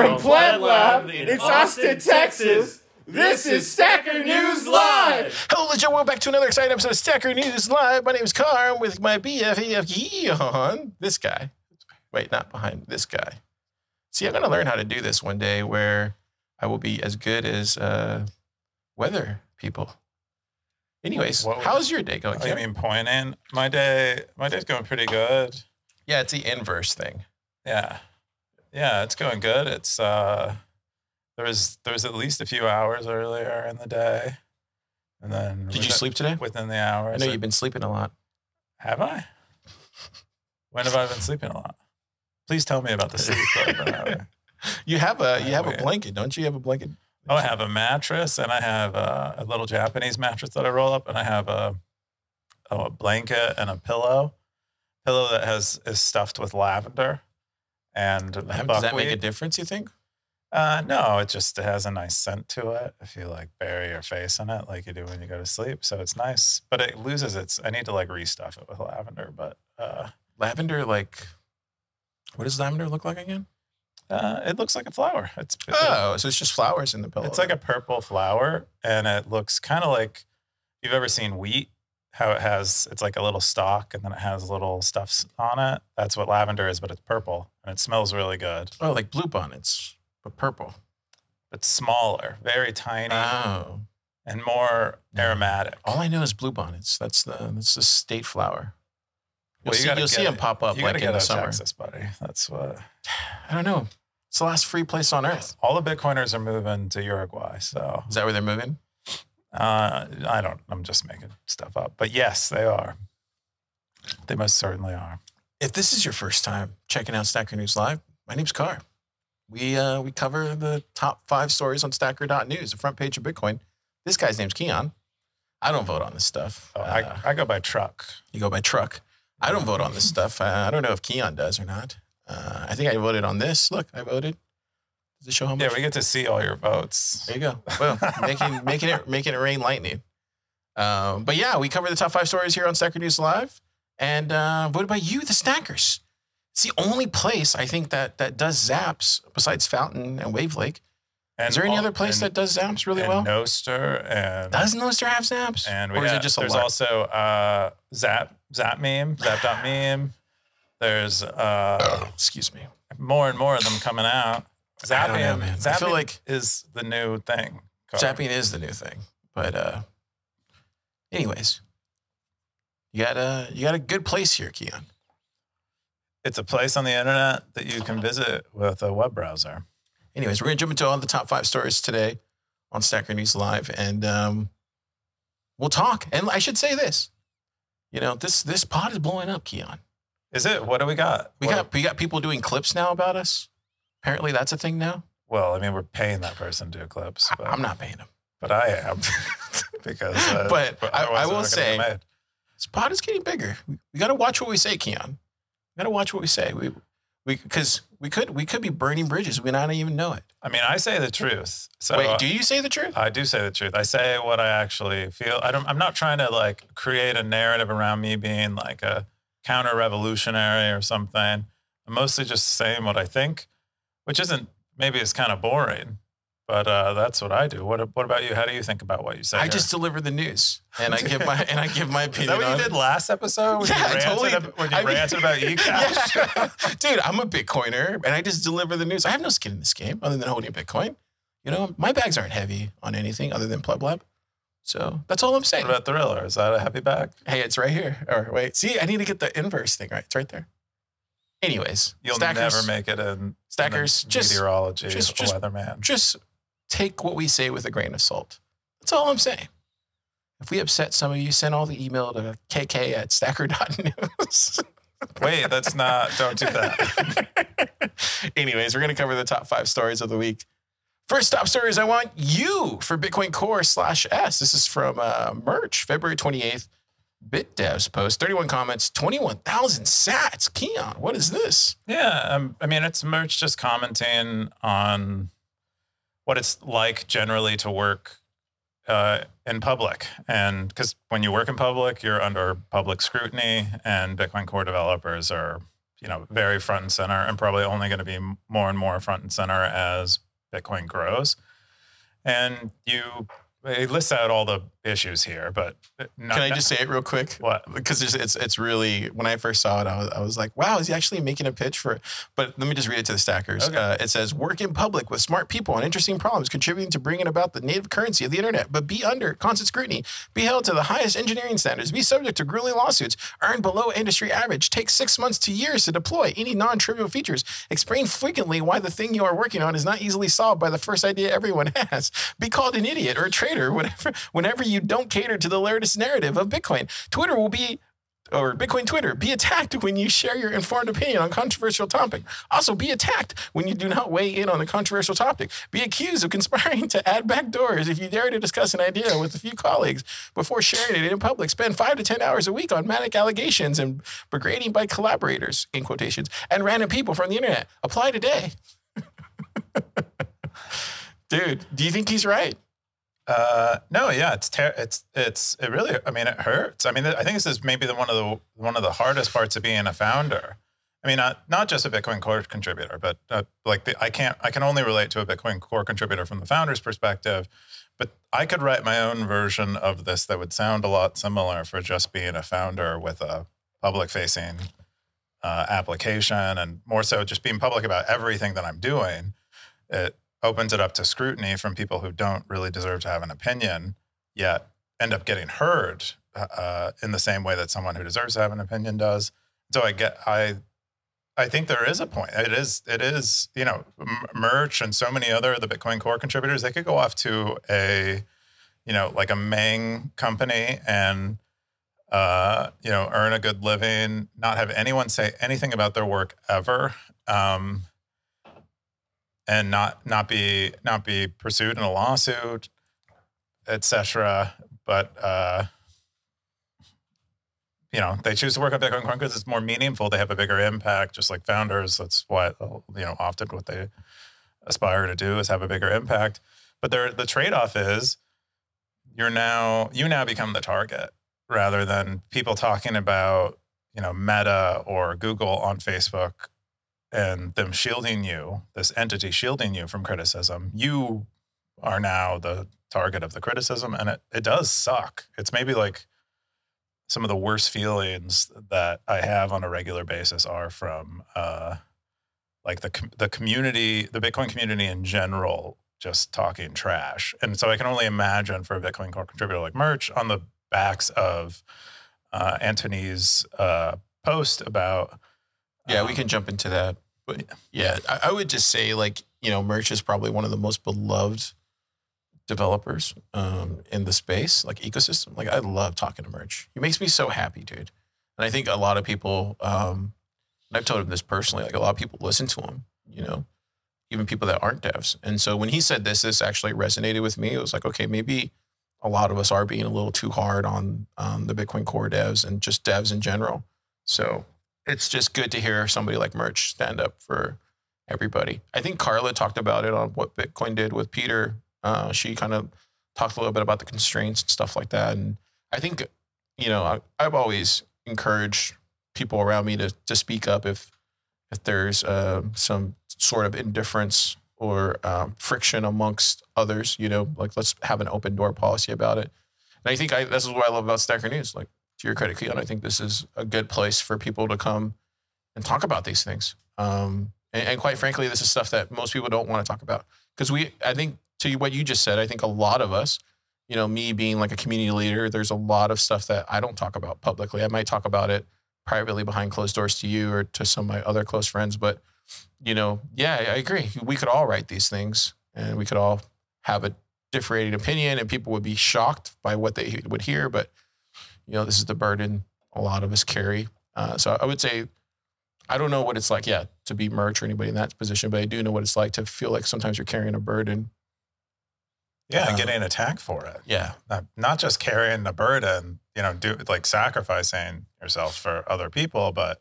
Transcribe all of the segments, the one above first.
From PlebLab in Austin, Texas, this is Stacker News Live. Hello, legit. Welcome back to another exciting episode of Stacker News Live. My name is Car. I'm with my BFF Keyan. This guy. Wait, not behind this guy. See, I'm going to learn how to do this one day where I will be as good as uh, weather people. Anyways, What- how's your day going? Oh, you Keyan? mean pointing? My day, my day's going pretty good. yeah, it's the inverse thing. Yeah, yeah, it's going good. It's uh, there was there was at least a few hours earlier in the day, and then Did you sleep today? within the hours, I know you've been sleeping a lot. Have I? When have I been sleeping a lot? Please tell me about the sleep. that I've been having. You have a you have a blanket, don't you? You have a blanket. Oh, I have a mattress, and I have uh, a little Japanese mattress that I roll up, and I have a oh, a blanket and a pillow. Pillow that has is stuffed with lavender and Does that make a difference? You think? Uh, no, it just has a nice scent to it. If you like bury your face in it, like you do when you go to sleep, so it's nice. But it loses its. I need to like restuff it with lavender, but uh, Lavender, like, what does lavender look like again? uh, it looks like a flower. It's Oh, so it's just flowers in the pillow. It's like a purple flower, and it looks kind of like you've ever seen wheat. How it has, it's like a little stalk, and then it has little stuffs on it. That's what lavender is, but it's purple, it smells really good. oh, like blue bonnets, but purple. But smaller, very tiny, Oh, and more aromatic. all I know is blue bonnets. That's the that's the state flower. You'll Well, you see, you'll see them pop up like in the summer. Texas, buddy. That's what I don't know. It's the last free place on earth. all the Bitcoiners are moving to Uruguay. So Is that where they're moving? uh, I don't. I'm just making stuff up, but yes, they are. They most certainly are. If this is your first time checking out Stacker News Live, my name's Car. We uh, we cover the top five stories on Stacker.news, the front page of Bitcoin. This guy's name's Keyan. I don't vote on this stuff. Oh, Uh, I, I go by truck. You go by truck. I don't vote on this stuff. Uh, I don't know if Keyan does or not. Uh, I think I voted on this. Look, I voted. Does it show how much? Yeah, we get to see all your votes. there you go. Well, making making it making it rain lightning. Um, but yeah, we cover the top five stories here on Stacker News Live, and uh, voted by you, the Stackers. It's the only place I think that that does Zaps besides Fountain and Wavlake. And Is there any all- other place and- that does Zaps really well? Nostr and Does Nostr have Zaps? and we or is got- it just a there's lot? also uh, Zap Zap meme Zap dot meme. There's uh, Excuse me. more and more of them coming out. Don't know, Zapping. I feel like- is the new thing. Carl. Zapping is the new thing. But uh anyways. You got a you got a good place here, Keyan. It's a place on the internet that you can visit with a web browser. Anyways, we're gonna jump into all the top five stories today on Stacker News Live, and um, we'll talk. And I should say this, you know, this this pod is blowing up, Keyan. Is it? What do we got? We What- got we got people doing clips now about us. Apparently, that's a thing now. Well, I mean, we're paying that person to do clips, but, I'm not paying them. but I am because. Uh, But I- I will they're not gonna say-. This pod is getting bigger. We, we got to watch what we say, Keyan. We got to watch what we say. We we because we could we could be burning bridges. We not even know it. I mean, I say the truth. So Wait, do you say the truth? I do say the truth. I say what I actually feel. I don't, I'm not trying to like create a narrative around me being like a counter revolutionary or something. I'm mostly just saying what I think, which isn't maybe it's kind of boring, but uh, that's what I do. What What about you? How do you think about what you say? I here? just deliver the news and I give my and I give my is opinion. that what on you did last episode when Yeah, you ranted, totally- ab- when you I mean- about eCash? Yeah. Dude, I'm a Bitcoiner and I just deliver the news. I have no skin in this game other than holding Bitcoin. You know, my bags aren't heavy on anything other than Pleb Lab. So that's all I'm saying. What about the Thriller? Is that a heavy bag? hey, it's right here. Or wait, see, I need to get the inverse thing right. It's right there. Anyways, You'll stackers, never make it in stackers, in just meteorology, just- just- weatherman. just take what we say with a grain of salt. That's all I'm saying. If we upset some of you, send all the email to kk at stacker.news. Wait, that's not. Don't do that. Anyways, we're going to cover the top five stories of the week. First top story is I want you for Bitcoin Core slash S. This is from uh, Murch, February 28th. BitDevs post 31 comments, 21,000 sats. Keyan, what is this? Yeah, um, I mean, it's Murch just commenting on what it's like generally to work uh, in public. And because when you work in public, you're under public scrutiny, and Bitcoin Core developers are you know, very front and center, and probably only going to be more and more front and center as Bitcoin grows. And you it lists out all the issues here, but not, can I just say it real quick? What? Because it's it's really when I first saw it, I was, I was like, wow, is he actually making a pitch for? It? But let me just read it to the stackers. Okay. Uh, it says, work in public with smart people on interesting problems, contributing to bringing about the native currency of the internet, but be under constant scrutiny, be held to the highest engineering standards, be subject to grueling lawsuits, earn below industry average, take six months to years to deploy any non-trivial features, explain frequently why the thing you are working on is not easily solved by the first idea everyone has, be called an idiot or a traitor, whatever whenever you don't cater to the latest narrative of Bitcoin. Twitter will be or Bitcoin Twitter, be attacked when you share your informed opinion on controversial topic. Also, be attacked when you do not weigh in on a controversial topic. Be accused of conspiring to add backdoors if you dare to discuss an idea with a few colleagues before sharing it in public. Spend five to ten hours a week on manic allegations and degrading by collaborators in quotations and random people from the internet. Apply today. Dude, do you think he's right? Uh, no, yeah, it's ter- it's it's it really. I mean, it hurts. I mean, I think this is maybe the one of the one of the hardest parts of being a founder. I mean, not not just a Bitcoin Core contributor, but uh, like the, I can't I can only relate to a Bitcoin Core contributor from the founder's perspective. But I could write my own version of this that would sound a lot similar for just being a founder with a public facing uh, application, and more so just being public about everything that I'm doing. It opens it up to scrutiny from people who don't really deserve to have an opinion, yet end up getting heard uh, uh, in the same way that someone who deserves to have an opinion does. So I get I I think there is a point. It is it is you know Murch and so many other the Bitcoin Core contributors they could go off to a you know like a Meng company and uh, you know earn a good living, not have anyone say anything about their work ever. Um, and not not be not be pursued in a lawsuit, etc. But uh, you know, they choose to work on Bitcoin Core because it's more meaningful. They have a bigger impact, just like founders. That's what you know. Often, what they aspire to do is have a bigger impact. But there, the trade off is you're now you now become the target rather than people talking about you know Meta or Google on Facebook and them shielding you, this entity shielding you from criticism, you are now the target of the criticism. And it, it does suck. It's maybe like some of the worst feelings that I have on a regular basis are from uh, like the, the community, the Bitcoin community in general, just talking trash. And so I can only imagine for a Bitcoin core contributor like Murch on the backs of uh, Antony's uh, post about yeah, we can jump into that. But yeah, I, I, would just say like, you know, Murch is probably one of the most beloved developers um, in the space, like ecosystem. Like I love talking to Murch. He makes me so happy, dude. And I think a lot of people, um, I've told him this personally, like a lot of people listen to him, you know, even people that aren't devs. And so when he said this, this actually resonated with me. It was like, okay, maybe a lot of us are being a little too hard on um, the Bitcoin Core devs and just devs in general. So it's just good to hear somebody like Murch stand up for everybody. I think Carla talked about it on what Bitcoin did with Peter. Uh, she kind of talked a little bit about the constraints and stuff like that. And I think, you know, I, I've always encouraged people around me to to speak up if if there's uh, some sort of indifference or um, friction amongst others. You know, like let's have an open door policy about it. And I think I, this is what I love about Stacker News. Like to your credit, Keyan, I think this is a good place for people to come and talk about these things. Um, and, and, quite frankly, this is stuff that most people don't want to talk about because we, I think, to what you just said, I think a lot of us, you know, me being like a community leader, there's a lot of stuff that I don't talk about publicly. I might talk about it privately behind closed doors to you or to some of my other close friends, but you know, yeah, I agree. We could all write these things and we could all have a differing opinion and people would be shocked by what they would hear, but you know, this is the burden a lot of us carry. Uh, so I would say, I don't know what it's like, yeah, to be Murch or anybody in that position, but I do know what it's like to feel like sometimes you're carrying a burden. Yeah, uh, getting attacked for it. Yeah. Not, not just carrying the burden, you know, do like sacrificing yourself for other people, but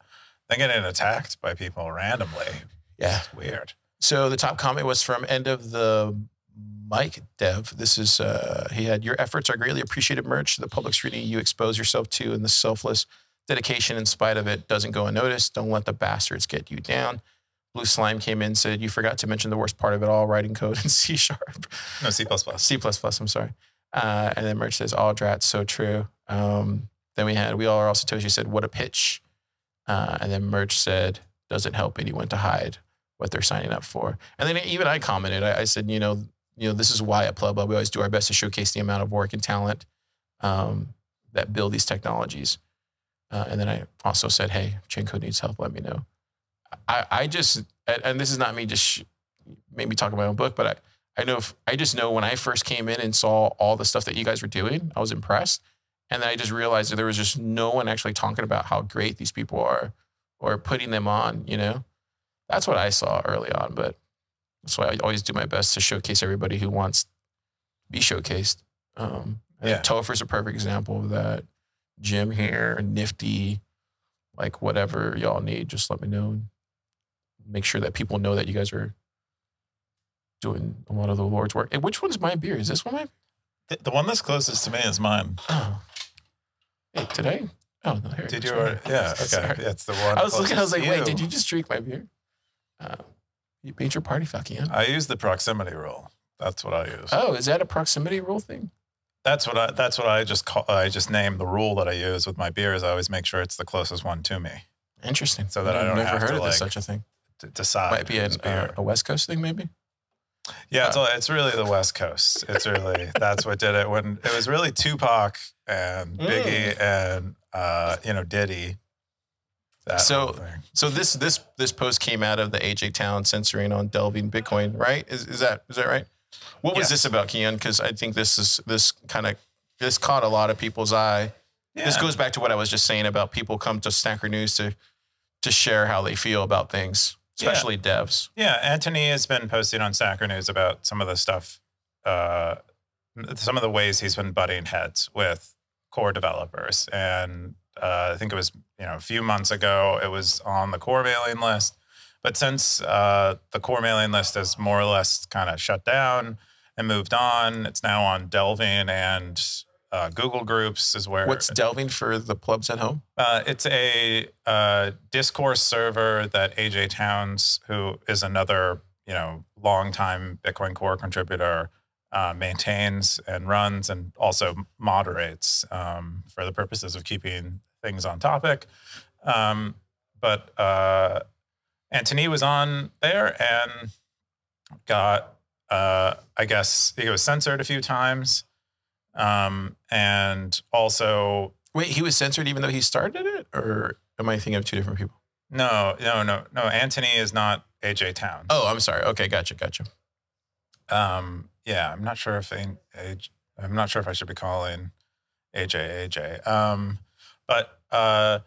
then getting attacked by people randomly. Yeah. It's weird. So the top comment was from end of the Mike Dev. This is uh, he had your efforts are greatly appreciated. Murch the public scrutiny you expose yourself to, and the selfless dedication in spite of it doesn't go unnoticed. Don't let the bastards get you down. Blue Slime came in said you forgot to mention the worst part of it all: writing code in C sharp. No C plus plus. C plus plus. I'm sorry. Uh, and then Murch says all drats so true. Um, then we had we all are also Toshi said what a pitch. Uh, and then Murch said doesn't help anyone to hide what they're signing up for. And then even I commented. I, I said you know you know this is why at PlebLab we always do our best to showcase the amount of work and talent um, that build these technologies. Uh, and then I also said, hey, Chenko needs help, let me know. I, I just, and, and this is not me just sh- maybe talking my own book, but I, I know if I just know when I first came in and saw all the stuff that you guys were doing, I was impressed. And then I just realized that there was just no one actually talking about how great these people are or putting them on, you know? That's what I saw early on, but that's why I always do my best to showcase everybody who wants to be showcased. Um, Yeah. Topher's a perfect example of that. Jim here, Nifty, like whatever y'all need, just let me know. Make sure that people know that you guys are doing a lot of the Lord's work. And which one's my beer? Is this one my The, the one that's closest to me is mine. Oh. Hey, I? Oh, no, here. Did you? Already, yeah. Okay. Sorry. That's the one. I was looking, I was like, wait, did you just drink my beer? Uh, you your party fucking up. I use the proximity rule. That's what I use. Oh, is that a proximity rule thing? That's what I. That's what I just call. I just name the rule that I use with my beers. I always make sure it's the closest one to me Interesting. So that I I've don't never have heard to, of like, such a thing. to decide. Might be an, uh, a West Coast thing, maybe. Yeah, it's, all- it's really the West Coast. It's really that's what did it. When it was really Tupac and Biggie and uh, you know Diddy. That So-. So this this this post came out of the AJ Town censoring on delving Bitcoin, right? Is is that is that right? What was Yes. this about, Keyan? Because I think this is this kind of this caught a lot of people's eye. This goes back to what I was just saying about people come to Stacker News to to share how they feel about things, Yeah. especially devs. Yeah, Anthony has been posting on Stacker News about some of the stuff, uh, some of the ways he's been butting heads with core developers. And uh, I think it was, you know, a few months ago, it was on the core mailing list. But since uh, the core mailing list has more or less kind of shut down and moved on, it's now on Delving and uh, Google Groups is where What's delving for the plebs at home? uh, it's a uh, discourse server that AJ Towns, who is another you know longtime Bitcoin Core contributor, uh, maintains and runs, and also moderates um, for the purposes of keeping things on topic. Um, but uh, Anthony was on there and got, uh, I guess, he was censored a few times, um, and also Wait, he was censored even though he started it, or am I thinking of two different people? No, no, no, no. Anthony is not AJ Towns. Oh, I'm sorry. Okay, gotcha, gotcha. um, yeah. I'm not sure if they, I'm not sure if I should be calling AJ AJ. Um, but uh,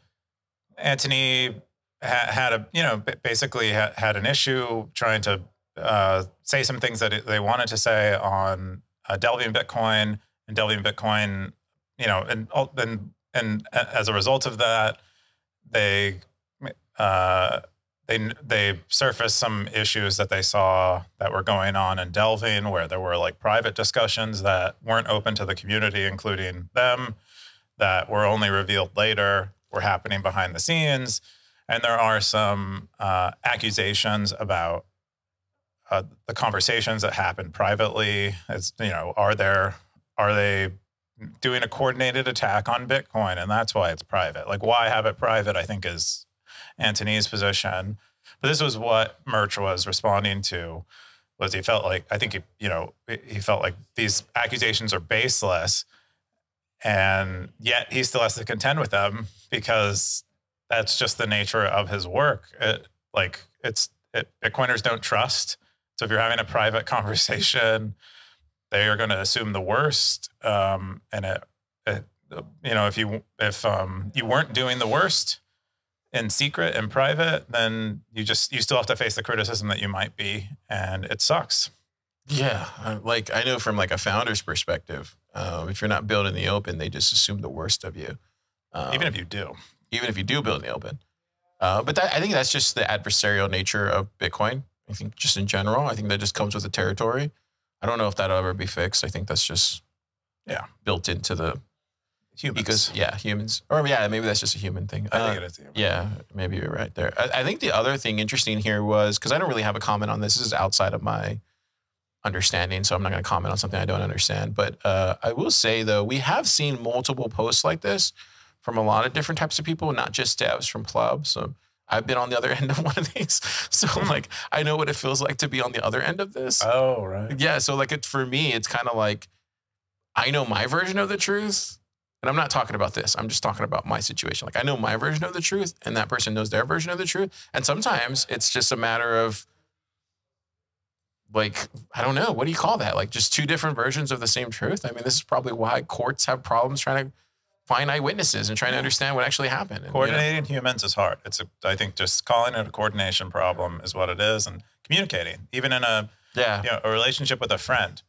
Anthony ha- had a, you know, basically ha- had an issue trying to uh, say some things that it- they wanted to say on uh, Delving Bitcoin and Delving Bitcoin, you know, and and and as a result of that, they uh, they they surfaced some issues that they saw that were going on in Delving, where there were like private discussions that weren't open to the community, including them, that were only revealed later, were happening behind the scenes, and there are some uh, accusations about uh, the conversations that happened privately. As you know, are there are they doing a coordinated attack on Bitcoin, and that's why it's private? Like, why have it private? I think is Antony's position. But this was what Murch was responding to. Was he felt like I think he you know he felt like these accusations are baseless, and yet he still has to contend with them because that's just the nature of his work. It, like it's it, Bitcoiners don't trust. So if you're having a private conversation, they are going to assume the worst, um, and it, it you know if you if um, you weren't doing the worst in secret and private, then you just you still have to face the criticism that you might be, and it sucks. Yeah, uh, like I know from like a founder's perspective, um, if you're not built in the open, they just assume the worst of you. Um, Even if you do, even if you do build in the open. Uh, but that, I think that's just the adversarial nature of Bitcoin. I think just in general, I think that just comes with the territory. I don't know if that'll ever be fixed. I think that's just Yeah. built into the humans. because yeah, humans, or yeah, maybe that's just a human thing. I Uh, think it is. human. Yeah, maybe you're right there. I, I think the other thing interesting here was because I don't really have a comment on this. This is outside of my understanding, so I'm not going to comment on something I don't understand. But uh, I will say though, we have seen multiple posts like this from a lot of different types of people, not just devs from clubs. So I've been on the other end of one of these, so like I know what it feels like to be on the other end of this. Oh right. Yeah, so like it for me, it's kind of like I know my version of the truth, and I'm not talking about this. I'm just talking about my situation. Like I know my version of the truth, and that person knows their version of the truth. And sometimes it's just a matter of like I don't know what do you call that? Like just two different versions of the same truth. I mean, this is probably why courts have problems trying to find eyewitnesses and trying to understand what actually happened. And, you know, Coordinating humans is hard. It's a, I think just calling it a coordination problem is what it is, and communicating, even in a yeah, you know a relationship with a friend,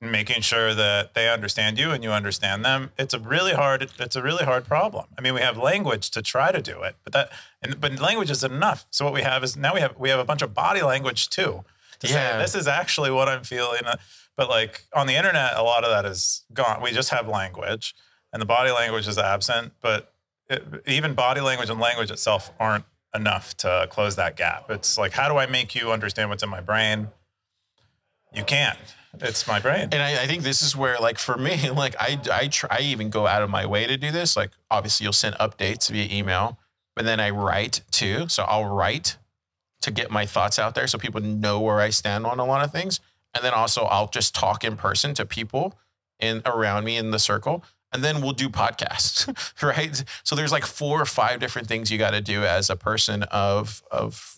making sure that they understand you and you understand them. It's a really hard. It's a really hard problem. I mean, we have language to try to do it, but that and, but language isn't enough. So what we have is now we have we have a bunch of body language too. To Yeah. say this is actually what I'm feeling. Uh, But like on the internet, a lot of that is gone. We just have language, and the body language is absent. But it, even body language and language itself aren't enough to close that gap. It's like, how do I make you understand what's in my brain? You can't. It's my brain. And I, I think this is where, like, for me, like, I, I try, I even go out of my way to do this. Like, obviously, you'll send updates via email, but then I write too. So I'll write to get my thoughts out there so people know where I stand on a lot of things. And then also, I'll just talk in person to people in around me in the circle. And then we'll do podcasts, right? So there's like four or five different things you got to do as a person of of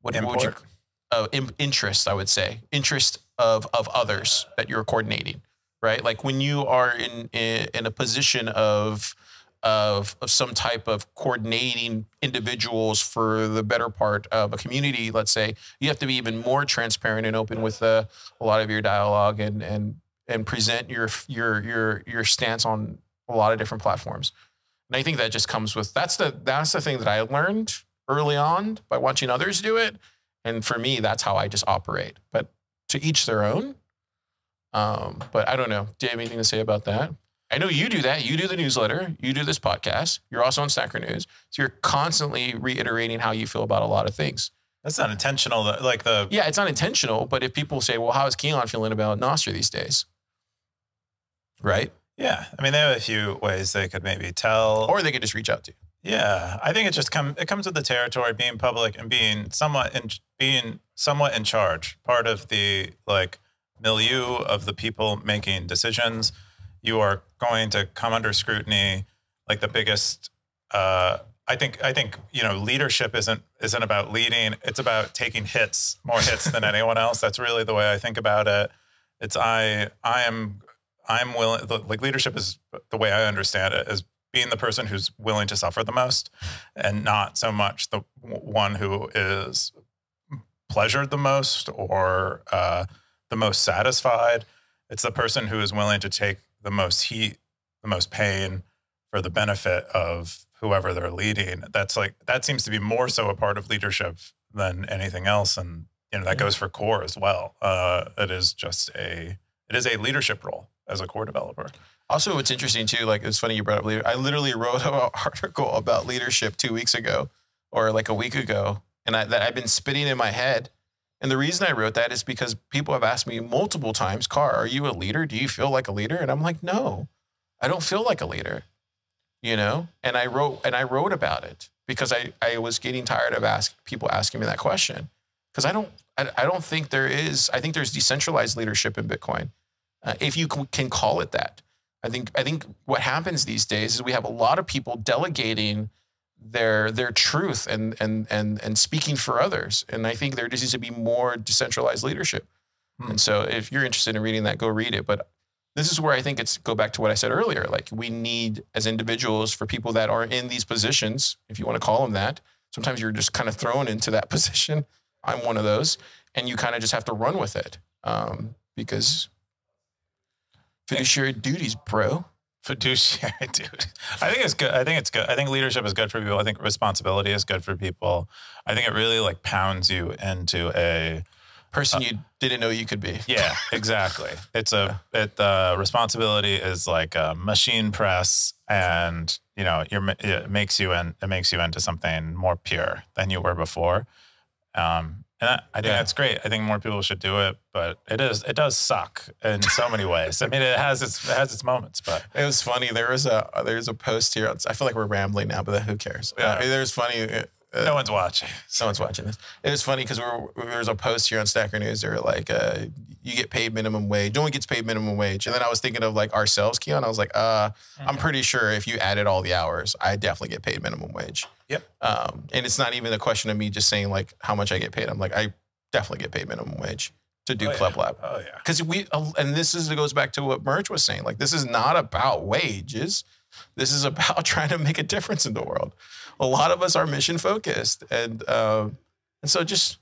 what, what would you Import. uh, in- interest, I would say, interest of of others that you're coordinating, right? Like when you are in in, in a position of of of some type of coordinating individuals for the better part of a community, let's say, you have to be even more transparent and open with uh, a lot of your dialogue and and and present your your your your stance on a lot of different platforms. And I think that just comes with that's the that's the thing that I learned early on by watching others do it. And for me, that's how I just operate. But to each their own. Um, but I don't know. Do you have anything to say about that? I know you do that. You do the newsletter. You do this podcast. You're also on Stacker News. So you're constantly reiterating how you feel about a lot of things. That's not intentional. Like the Yeah, it's not intentional. But if people say, well, how is Keyan feeling about Nostr these days? Right? yeah. I mean, they have a few ways they could maybe tell. Or they could just reach out to you. Yeah, I think it just come it comes with the territory, being public and being somewhat in being somewhat in charge, part of the like milieu of the people making decisions. You are going to come under scrutiny, like the biggest. Uh, I think I think you know leadership isn't isn't about leading; it's about taking hits, more hits than anyone else. That's really the way I think about it. It's I I am I'm willing. Like leadership is the way I understand it is being the person who's willing to suffer the most and not so much the one who is pleasured the most or uh, the most satisfied. It's the person who is willing to take the most heat, the most pain for the benefit of whoever they're leading. That's like, that seems to be more so a part of leadership than anything else. And, you know, that goes for core as well. Uh, it is just a, it is a leadership role as a core developer. Also, what's interesting too, like it's funny you brought up leader. I literally wrote an article about leadership two weeks ago, or like a week ago, and I, that I've been spitting in my head. And the reason I wrote that is because people have asked me multiple times, "Car, are you a leader? Do you feel like a leader?" And I'm like, "No, I don't feel like a leader." You know, and I wrote and I wrote about it because I I was getting tired of ask people asking me that question because I don't I, I don't think there is. I think there's decentralized leadership in Bitcoin, uh, if you can call it that. I think I think what happens these days is we have a lot of people delegating their their truth and and and and speaking for others. And I think there just needs to be more decentralized leadership. Hmm. And so if you're interested in reading that, go read it. But this is where I think it's go back to what I said earlier. Like we need as individuals for people that are in these positions, if you want to call them that. Sometimes you're just kind of thrown into that position. I'm one of those, and you kind of just have to run with it um, because fiduciary duties, bro. Fiduciary, dude. I think it's good. I think it's good. I think leadership is good for people. I think responsibility is good for people. I think it really like pounds you into a Person you didn't know you could be. Yeah, exactly. It's a it the responsibility is like a machine press, and you know you're it makes you in it makes you into something more pure than you were before. Um, and that, I think Yeah. that's great. I think more people should do it, but it is it does suck in so many ways. I mean, it has its it has its moments, but It was funny. There was a there's a post here. I feel like we're rambling now, but who cares? Yeah. Uh, there's funny. Uh, no one's watching. someone's watching this. It was funny because there was a post here on Stacker News. They were like, uh, "You get paid minimum wage. No one gets paid minimum wage." And then I was thinking of like ourselves, Keyan. I was like, "Uh, I'm pretty sure if you added all the hours, I definitely get paid minimum wage." Yep. Um, and it's not even a question of me just saying like how much I get paid. I'm like, I definitely get paid minimum wage to do Oh, Club yeah. Lab. Oh yeah. Because we, uh, and this is it goes back to what Murch was saying. Like, this is not about wages. This is about trying to make a difference in the world. A lot of us are mission focused, and um, and so just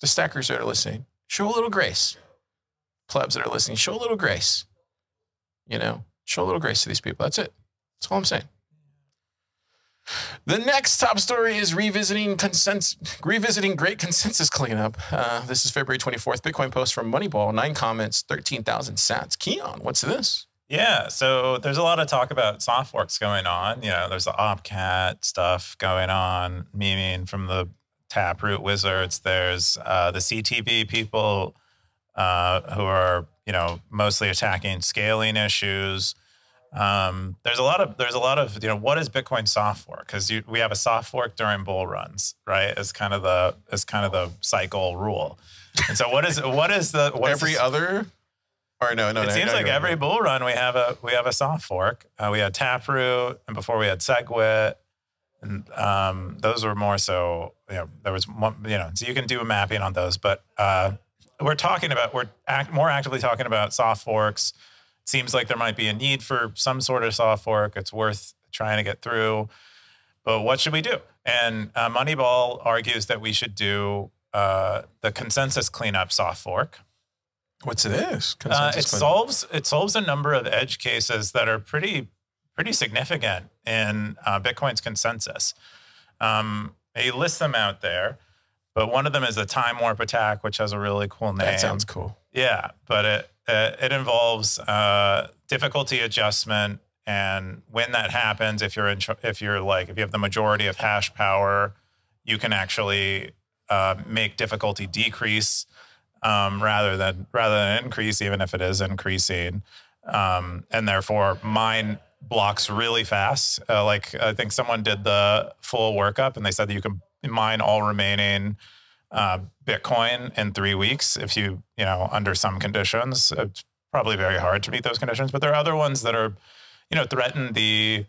the stackers that are listening, show a little grace. Plebs that are listening, show a little grace. You know, show a little grace to these people. That's it. That's all I'm saying. The next top story is revisiting consensus, revisiting great consensus cleanup. Uh, this is February 24th. Bitcoin post from Moneyball. Nine comments, 13,000 sats. Keyan, what's this? Yeah, so there's a lot of talk about soft forks going on. You know, there's the Opcat stuff going on, memeing from the Taproot wizards. There's uh, the CTV people uh, who are, you know, mostly attacking scaling issues. Um, there's a lot of there's a lot of you know what is Bitcoin soft fork because we have a soft fork during bull runs, right? As kind of the as kind of the cycle rule. And so what is what is the what is Every the- other? Or no, no, it no. seems no, like every bull run we have a we have a soft fork. Uh, we had Taproot, and before we had Segwit, and um, those were more so. You know, there was one. You know, so you can do a mapping on those, but uh, we're talking about we're act, more actively talking about soft forks. Seems like there might be a need for some sort of soft fork. It's worth trying to get through. But what should we do? And uh, Moneyball argues that we should do uh, the consensus cleanup soft fork. What's this? Uh, it cleanup. solves it solves a number of edge cases that are pretty pretty significant in uh, Bitcoin's consensus. Um, they list them out there, but one of them is the time warp attack, which has a really cool name. That sounds cool. Yeah, but it it, it involves uh, difficulty adjustment, and when that happens, if you're in, tr- if you're like if you have the majority of hash power, you can actually uh, make difficulty decrease um, rather than rather than increase, even if it is increasing, um, and therefore mine blocks really fast. Uh, like I think someone did the full workup, and they said that you can mine all remaining uh, Bitcoin in three weeks if you, you know, under some conditions. It's probably very hard to meet those conditions, but there are other ones that are, you know, threaten the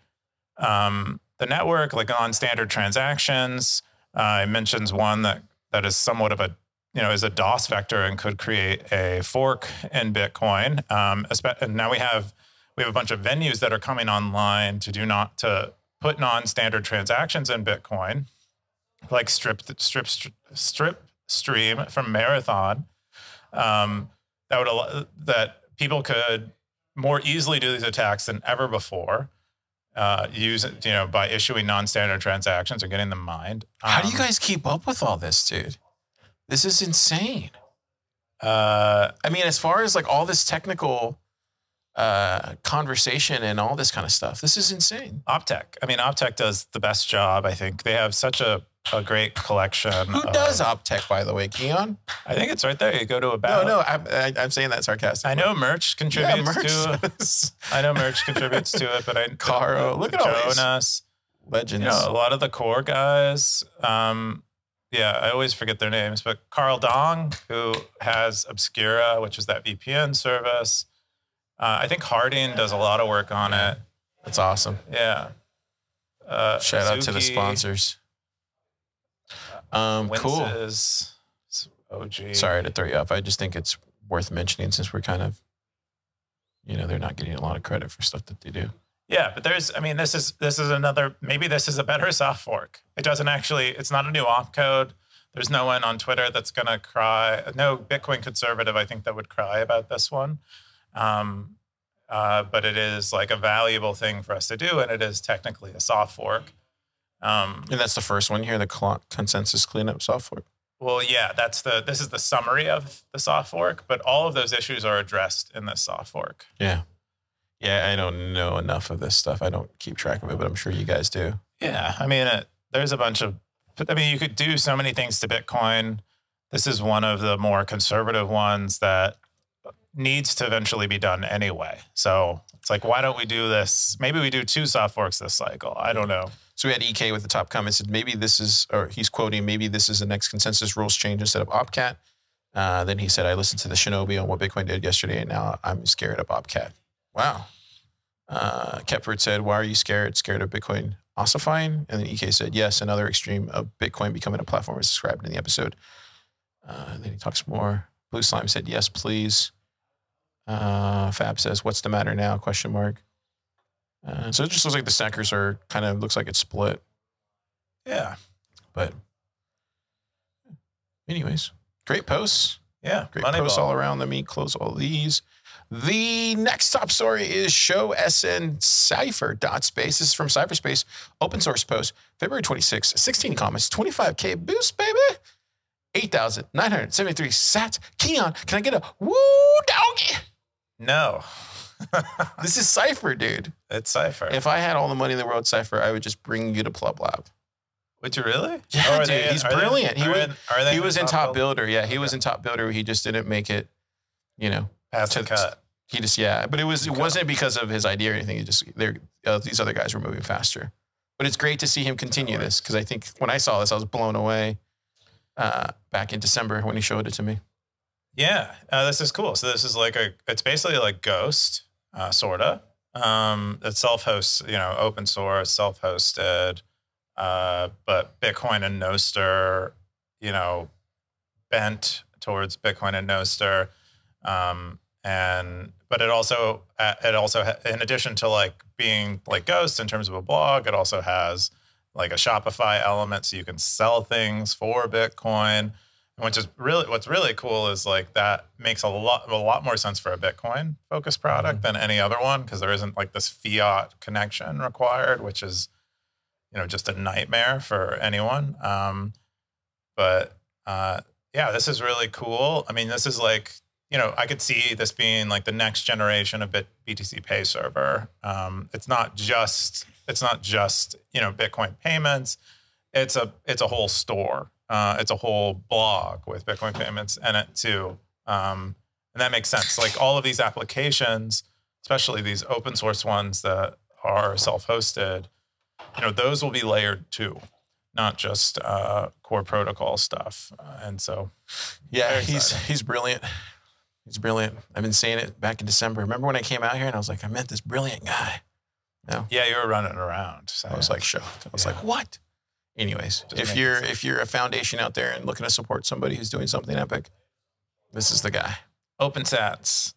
um, the network, like non-standard transactions. Uh, it mentions one that that is somewhat of a you know is a DOS vector and could create a fork in Bitcoin. Um, and now we have we have a bunch of venues that are coming online to do not to put non-standard transactions in Bitcoin like strip strip strip stream from marathon um, that would allow that people could more easily do these attacks than ever before uh, use you know by issuing non-standard transactions or getting them mined How do you Um, guys keep up with all this, dude? This is insane. uh, I mean, as far as like all this technical uh, conversation and all this kind of stuff, this is insane. optech i mean optech does the best job i think they have such a, a great collection Who of- does OpTech, by the way, Keyan? i think it's right there you go to a No, no, I'm, I, I'm saying that sarcastically. i know Murch Yeah, contributes Murch. to I know Murch contributes to it, but I Caro, look at all these Jonas. legends. You know, a lot of the core guys. Um, yeah, I always forget their names, but Carl Dong, who has Obscura, which is that VPN service. Uh, I think Harding does a lot of work on it. That's awesome. Yeah. Uh, Shout out to the sponsors. Um, cool. OG. Sorry to throw you off. I just think it's worth mentioning since we're kind of, you know, they're not getting a lot of credit for stuff that they do. Yeah, but there's, I mean, this is this is another. Maybe this is a better soft fork. It doesn't actually. It's not a new op code. There's no one on Twitter that's gonna cry. No Bitcoin conservative, I think, that would cry about this one. Um, uh, but it is like a valuable thing for us to do, and it is technically a soft fork. Um, And that's the first one here, the consensus cleanup soft fork. Well, yeah, that's the this is the summary of the soft fork, but all of those issues are addressed in this soft fork. Yeah. Yeah, I don't know enough of this stuff. I don't keep track of it, but I'm sure you guys do. Yeah, I mean, it, there's a bunch of. I mean, you could do so many things to Bitcoin. This is one of the more conservative ones that needs to eventually be done anyway. So it's like, why don't we do this? Maybe we do two soft forks this cycle. I don't know. So we had EK with the top comment said maybe this is, or he's quoting, maybe this is the next consensus rules change instead of Opcat. Uh, then he said, I listened to the Shinobi on what Bitcoin did yesterday, and now I'm scared of Opcat. Wow. Uh, Kepford said, Why are you scared? Scared of Bitcoin ossifying? And then EK said, Yes, another extreme of Bitcoin becoming a platform is described in the episode. Uh, and then he talks more. Blue Slime said, Yes, please. Uh, Fab says, "What's the matter now?" Question mark. Uh, so it just looks like the stackers are kind of looks like it's split. Yeah. But, anyways, great posts. Yeah. Great posts all around. Let me close all these. The next top story is show SN Cypher dot space. This is from Cypherspace, open source post, February 26, 16 comments, 25k boost, baby. 8,973 sats. Keyan, can I get a woo doggy? No. this is Cipher, dude. It's Cipher. If I had all the money in the world, Cipher, I would just bring you to PlebLab. Would you really? Yeah, dude. He's brilliant. he was, he was in Top Builder. builder. Yeah, he okay. was in Top Builder. He just didn't make it, you know. To, cut. He just, yeah. But it was, it wasn't because of his idea or anything. He just, there, uh, these other guys were moving faster. But it's great to see him continue this because I think when I saw this, I was blown away uh, back in December when he showed it to me. Yeah, uh, this is cool. So this is like a, it's basically like Ghost, uh, sorta. Um, it's self hosts you know, open source, self-hosted, uh, but Bitcoin and Nostr, you know, bent towards Bitcoin and Nostr, um, and but it also uh, it also in addition to like being like Ghost in terms of a blog, it also has like a Shopify element, so you can sell things for Bitcoin which is really what's really cool is like that makes a lot a lot more sense for a Bitcoin focused product mm-hmm. than any other one because there isn't like this fiat connection required, which is you know just a nightmare for anyone. Um, but uh, yeah, this is really cool. I mean, this is like you know I could see this being like the next generation of Bit- BTC Pay server. Um, it's not just it's not just you know Bitcoin payments. It's a it's a whole store uh, it's a whole blog with Bitcoin payments in it too. Um, and that makes sense. Like all of these applications, especially these open source ones that are self-hosted, you know, those will be layered too, not just uh, core protocol stuff. Uh, and so, yeah, he's he's brilliant. He's brilliant. I've been saying it back in December. Remember when I came out here and I was like, I met this brilliant guy. No. Yeah, you were running around. So. I was like shocked. I was yeah. like, what? anyways, Just if you're if you're a foundation out there and looking to support somebody who's doing something epic, this is the guy. Open sats.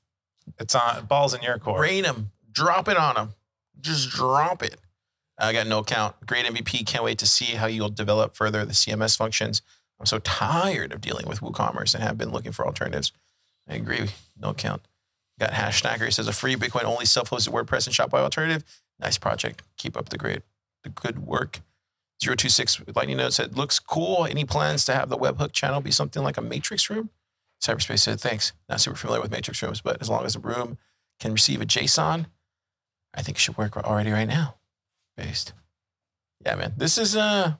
It's on balls in your court. Rain them. Drop it on them. Just drop it. I got no count. Great MVP. Can't wait to see how you'll develop further the CMS functions. I'm so tired of dealing with WooCommerce and have been looking for alternatives. I agree. No count. Got hash snacker. says a free Bitcoin only self-hosted WordPress and Shopify alternative. Nice project. Keep up the great, the good work. 026 Lightning Note said, looks cool. Any plans to have the webhook channel be something like a matrix room? Cypherspace said, thanks. Not super familiar with matrix rooms, but as long as the room can receive a JSON, I think it should work already right now. Based. Yeah, man. This is uh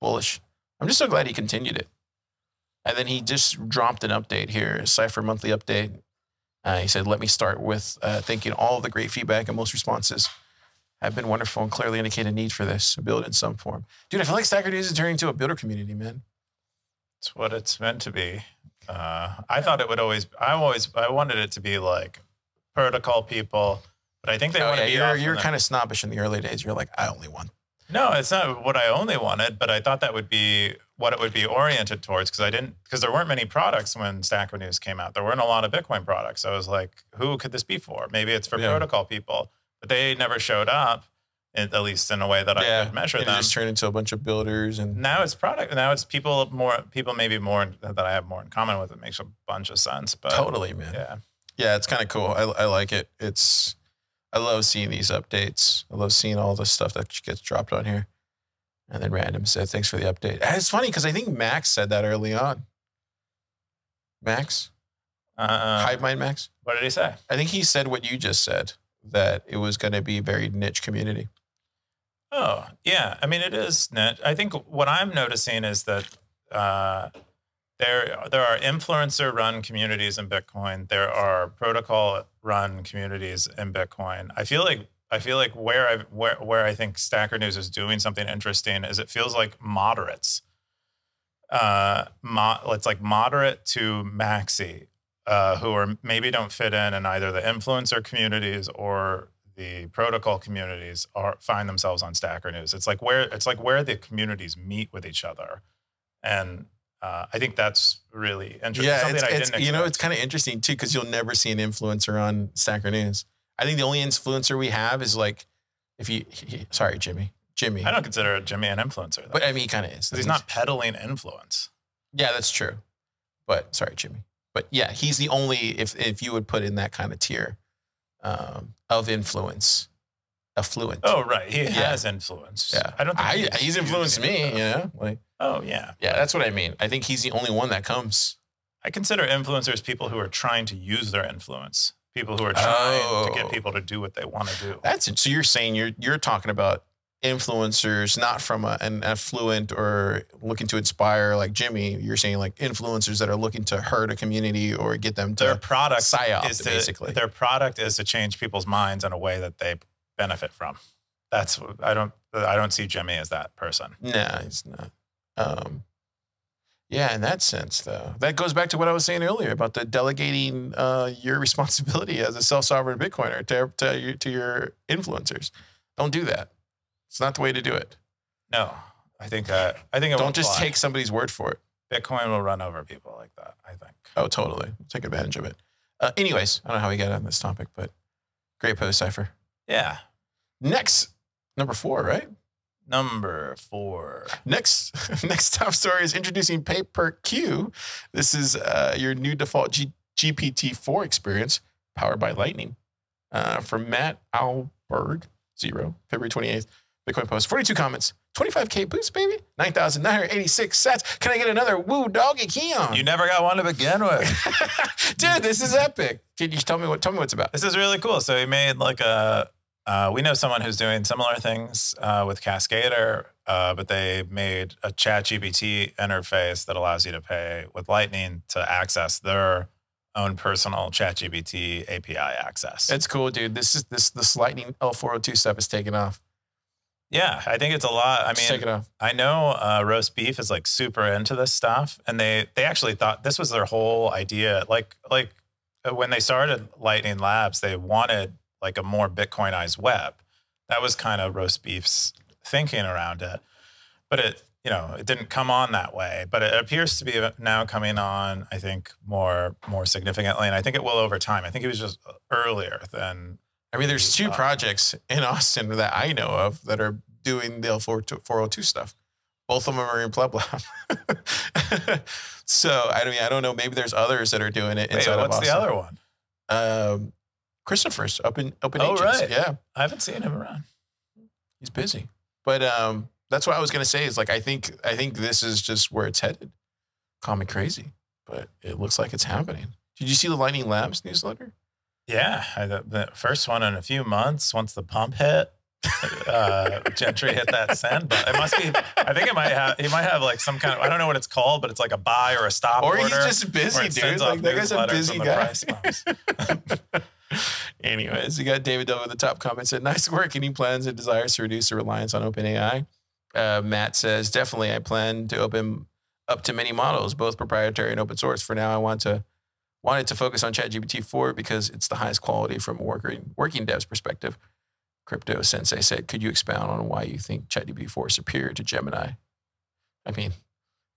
bullish. I'm just so glad he continued it. And then he just dropped an update here, Cipher monthly update. Uh, he said, let me start with uh, thanking all the great feedback and most responses have been wonderful and clearly indicate a need for this, build in some form. Dude, I feel like Stacker News is turning into a builder community, man. It's what it's meant to be. Uh, I thought it would always. I always. I wanted it to be like protocol people, but I think they oh, want to be. You're, you're kind of snobbish in the early days. You're like, I only want. No, it's not what I only wanted, but I thought that would be what it would be oriented towards because I didn't because there weren't many products when Stacker News came out. There weren't a lot of Bitcoin products. I was like, who could this be for? Maybe it's for yeah. protocol people but they never showed up. At least in a way that yeah, I could measure them. Just turned into a bunch of builders, and now it's product. Now it's people more people maybe more that I have more in common with. It makes a bunch of sense. But totally, man. Yeah, yeah, it's kind of cool. I, I like it. It's I love seeing these updates. I love seeing all the stuff that gets dropped on here. And then random said, "Thanks for the update." It's funny because I think Max said that early on. Max, Uh, Hive Mind Max. what did he say? I think he said what you just said that it was going to be a very niche community. Oh, yeah. I mean, it is niche. I think what I'm noticing is that uh, there there are influencer run communities in Bitcoin. There are protocol run communities in Bitcoin. I feel like I feel like where I where where I think Stacker News is doing something interesting is it feels like moderates. Uh, mo- it's like moderate to maxi, uh, who are maybe don't fit in in either the influencer communities or the protocol communities are find themselves on Stacker News. It's like where it's like where the communities meet with each other, and uh, I think that's really interesting. Yeah, it's, it's you know it's kind of interesting too because you'll never see an influencer on Stacker News. I think the only influencer we have is like if you he- sorry Jimmy Jimmy, I don't consider Jimmy an influencer, though. but I mean he kind of is. he's not peddling influence. Yeah, that's true. But sorry Jimmy, but yeah, he's the only if if you would put in that kind of tier um, of influence, affluent. Oh, right, he Yeah. has influence. yeah, I don't think I, he's influenced me. using You know, like Oh, yeah. yeah, that's what I mean. I think he's the only one that comes. I consider influencers people who are trying to use their influence, people who are trying to Oh. get people to do what they want to do. That's it. So you're saying you're you're talking about influencers, not from a, an affluent or looking to inspire like Jimmy. You're saying like influencers that are looking to hurt a community or get them to Their to product psyop, is to, basically. their product is to change people's minds in a way that they benefit from. That's I don't I don't see Jimmy as that person. Nah, he's not. Um, yeah, in that sense, though, that goes back to what I was saying earlier about the delegating uh, your responsibility as a self-sovereign Bitcoiner to to your, to your influencers. Don't do that. It's not the way to do it. No, I think uh, I think it Don't just fly. take somebody's word for it. Bitcoin will run over people like that. I think. Oh, totally. Take advantage of it. Uh, anyways, I don't know how we got on this topic, but great post, Cypher. Yeah. Next, number four, right? Number four. Next, next top story is introducing PayPerQ. This is uh, your new default G- GPT-4 experience powered by Lightning. Uh, from Matt Alberg, zero, February 28th, Bitcoin post. 42 comments, 25K boost, baby. 9,986 sats. Can I get another woo doggy Keyan? You never got one to begin with. Dude, this is epic. Can you tell me what tell me what's about? this is really cool. So he made like a. Uh, we know someone who's doing similar things uh, with Cascader, uh, but they made a Chat GPT interface that allows you to pay with Lightning to access their own personal Chat GPT API access. It's cool, dude. This is this this Lightning L402 stuff is taking off. yeah, I think it's a lot. I mean, taking off. I know uh, roasbeef is like super into this stuff, and they they actually thought this was their whole idea. Like like when they started Lightning Labs, they wanted like a more Bitcoinized web. That was kind of roasbeef's thinking around it, but it you know it didn't come on that way. But it appears to be now coming on. I think more more significantly, and I think it will over time. I think it was just earlier than I mean, there's two projects in Austin that I know of that are doing the L402 stuff. Both of them are in PlebLab. so I mean, I don't know. Maybe there's others that are doing it Wait, what's the other one? Um, Christopher's open open Oh, agents. right. Yeah, I haven't seen him around. he's busy. But um, that's what I was gonna say. Is like I think I think this is just where it's headed. Call me crazy, but it looks like it's happening. Did you see the Lightning Labs newsletter? Yeah, I, the, the first one in a few months. Once the pump hit, uh, Gentry hit that send but It must be. I think it might have. He might have like some kind of. I don't know what it's called, but it's like a buy or a stop Or order. he's just busy, dude. Like that guy's a busy guy. Anyways, we got David over the top comment said, "Nice work. Any plans and desires to reduce the reliance on OpenAI?" Uh, Matt says, "Definitely. I plan to open up to many models, both proprietary and open source. For now, I want to wanted to focus on ChatGPT 4 because it's the highest quality from a working working dev's perspective." Crypto Sensei said, "Could you expound on why you think ChatGPT 4 is superior to Gemini?" I mean,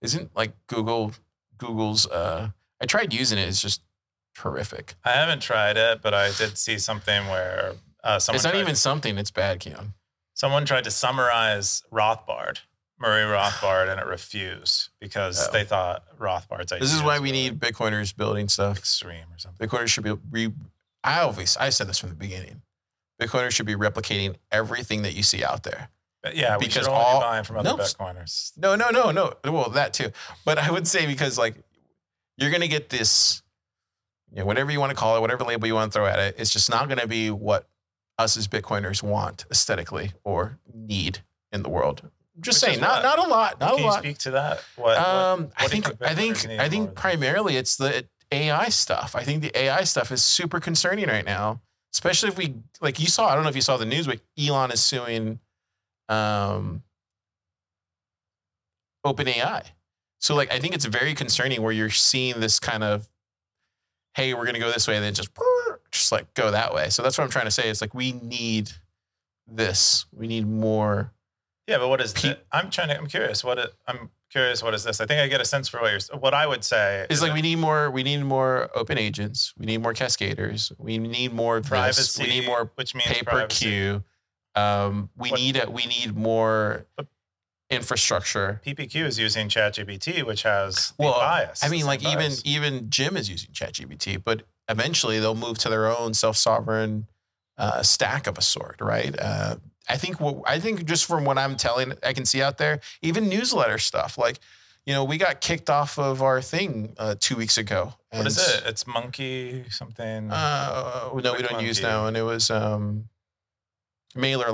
isn't like Google Google's? Uh, I tried using it. It's just horrific. I haven't tried it, but I did see something where uh, someone it's not even something. It's bad, Keyan. someone tried to summarize Rothbard, Murray Rothbard, and it refused because Oh. they thought Rothbard's idea. This is why we need Bitcoiners building stuff. extreme or something. Bitcoiners should be re. I always I said this from the beginning. Bitcoiners should be replicating everything that you see out there. But yeah, we Because should all- be buying from other No. Bitcoiners. No, no, no, no. Well, that too. But I would say because like you're gonna get this, you know, whatever you want to call it, whatever label you want to throw at it, it's just not gonna be what us as Bitcoiners want aesthetically or need in the world. Just Which saying, not not a lot, not Can a you lot. speak to that? What? what- Um, I what do you think, I think I think primarily it's the AI stuff. I think the AI stuff is super concerning right now, especially if we like you saw. I don't know if you saw the news, but Elon is suing um, OpenAI. So like I think it's very concerning where you're seeing this kind of, hey, we're gonna go this way, and then just just like go that way. So that's what I'm trying to say. It's like we need this. We need more. Yeah, but what is Pe- it? I'm trying to. I'm curious. What I'm curious. What is this? I think I get a sense for what you're. What I would say It's is like that we need more. We need more open agents. We need more cascaders. We need more this. privacy. We need more which means pay per privacy. queue. Um, we What- need a, we need more But- infrastructure. PPQ is using ChatGPT, which has Well, bias. I mean, like even bias. even Jim is using ChatGPT, but eventually they'll move to their own self sovereign uh, stack of a sort, right? Uh, I think what I think just from what I'm telling, I can see out there, even newsletter stuff. Like, you know, we got kicked off of our thing uh, two weeks ago. What is it? It's monkey something. Uh, no, we don't one use now, and it was um, Mailer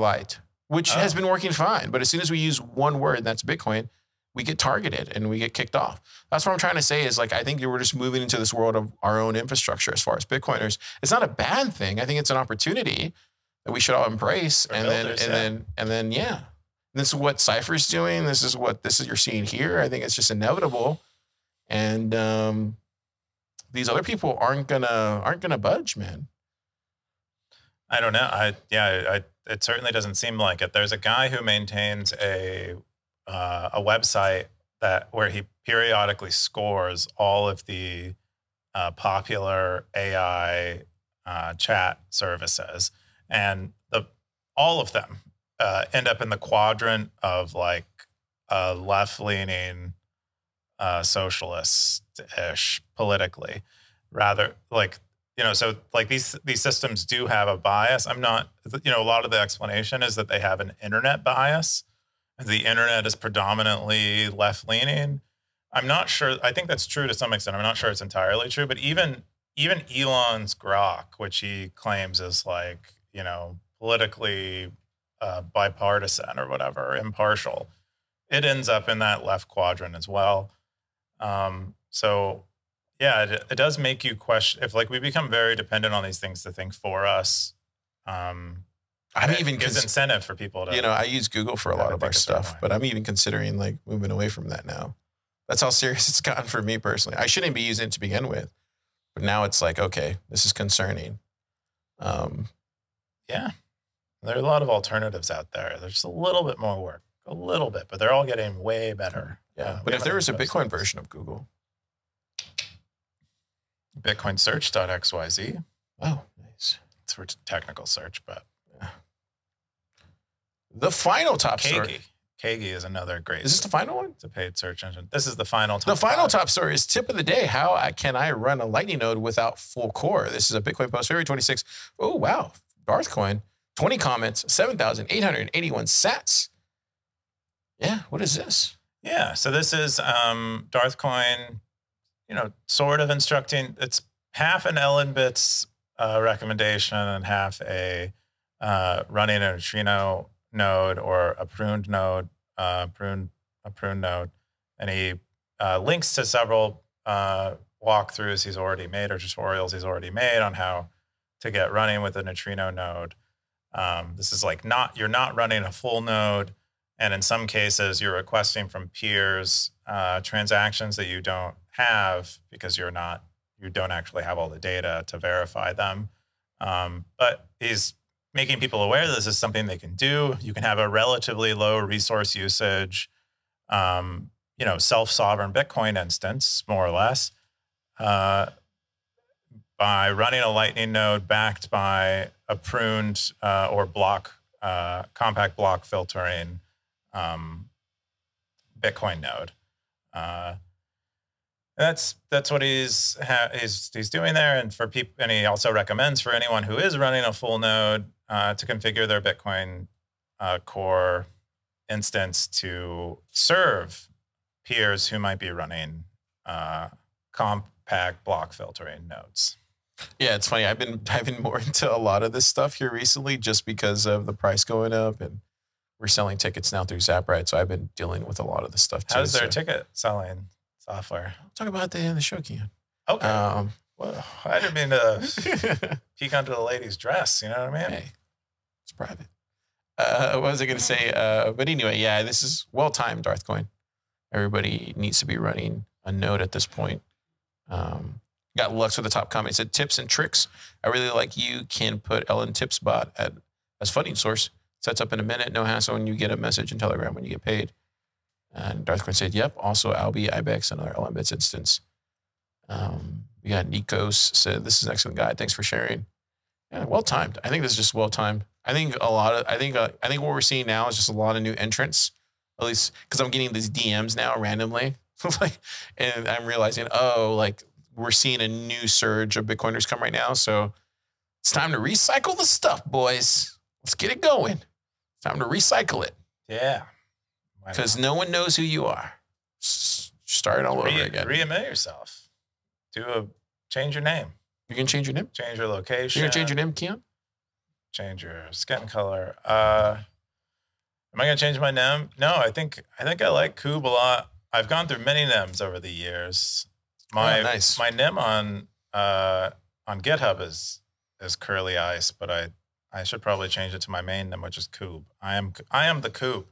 Which has Oh. been working fine. But as soon as we use one word, that's Bitcoin, we get targeted and we get kicked off. That's what I'm trying to say. Is like I think we're just moving into this world of our own infrastructure as far as Bitcoiners. It's not a bad thing. I think it's an opportunity that we should all embrace. And then and yeah. then and then yeah, this is what Cypher's doing. This is what this is you're seeing here. I think it's just inevitable, and um, these other people aren't gonna aren't gonna budge, man. I don't know. I yeah. I it certainly doesn't seem like it. There's a guy who maintains a uh, a website that where he periodically scores all of the uh, popular AI uh, chat services, and the all of them uh, end up in the quadrant of like a left leaning uh, socialist ish politically, rather like you know so like these these systems do have a bias. I'm not you know a lot of the explanation is that they have an internet bias. The internet is predominantly left leaning i'm not sure i think that's true to some extent. I'm not sure it's entirely true but even even elon's grok which he claims is like you know politically uh, bipartisan or whatever impartial it ends up in that left quadrant as well. Um, so yeah, it, it does make you question if like we become very dependent on these things to think for us. Um, I'm even gives cons- incentive for people to you know I use Google for a lot of our think it's that stuff, but I'm even considering like moving away from that now. That's how serious it's gotten for me personally. I shouldn't be using it to begin with, but now it's like okay, this is concerning. Um, yeah. There are a lot of alternatives out there. There's a little bit more work, a little bit, but they're all getting way better. yeah, Uh, but if there was a Bitcoin things. version of Google, BitcoinSearch.xyz. oh nice. It's for technical search, but The final top story. Kagi. Is another great. Is this the final one? it's a paid search engine. This is the final. top. The final top story is tip of the day. How I- can I run a Lightning node without full core? This is a Bitcoin post, February 26. Oh, wow. Darthcoin, 20 comments, 7,881 sats. Yeah, what is this? Yeah. So this is um, Darth Coin, you know, sort of instructing. It's half an LNbits uh, recommendation and half a uh, running a neutrino node or a pruned node, uh, pruned a pruned node, and he uh, links to several uh, walkthroughs he's already made or tutorials he's already made on how to get running with a neutrino node. Um, this is like not you're not running a full node. And in some cases, you're requesting from peers uh, transactions that you don't have because you're not, you don't actually have all the data to verify them. Um, but he's making people aware that this is something they can do. You can have a relatively low resource usage, um, you know, self-sovereign Bitcoin instance, more or less, uh, by running a Lightning node backed by a pruned uh, or block, uh, compact block filtering um, Bitcoin node. Uh, that's that's what he's ha- he's he's doing there, and for people, and he also recommends for anyone who is running a full node uh, to configure their Bitcoin uh, core instance to serve peers who might be running uh, compact block filtering nodes. Yeah, it's funny. I've been diving more into a lot of this stuff here recently just because of the price going up and we're selling tickets now through Zaprite. So I've been dealing with a lot of this stuff too. How's their so- ticket selling I'll talk about that in the show, Keyan. Okay. Um, well, I didn't mean to peek under the lady's dress. You know what I mean? hey, it's private. Uh, what was I going to say? Uh, but anyway, yeah, this is well timed, Darth Coin. Everybody needs to be running a node at this point. Um, got Lux with the top comment. It said tips and tricks. I really like you can put Ellen Tips bot at as funding source. Sets up in a minute, no hassle, and you get a message in Telegram when you get paid. And Darthcoin said, "Yep." Also, Alby, Ibex, another LM instance. Um, we got Nikos said, "This is an excellent guide. Thanks for sharing." Yeah, well timed. I think this is just well timed. I think a lot of, I think, uh, I think what we're seeing now is just a lot of new entrants. At least because I'm getting these DMs now randomly, like, and I'm realizing, oh, like we're seeing a new surge of Bitcoiners come right now. So it's time to recycle the stuff, boys. Let's get it going. Time to recycle it Yeah. Because no one knows who you are. S- Start all over Re- again. Reinvent yourself. Do a change your name, you can change your name. change your location. You're gonna change your name, Keyan? change your skin color. Uh, am I gonna change my name? No, I think I think I like k00b a lot. I've gone through many NIMs over the years. My Oh, nice. my NIM on uh, on GitHub is is Curly Ice, but I I should probably change it to my main NIM, which is k00b. I am I am the k00b.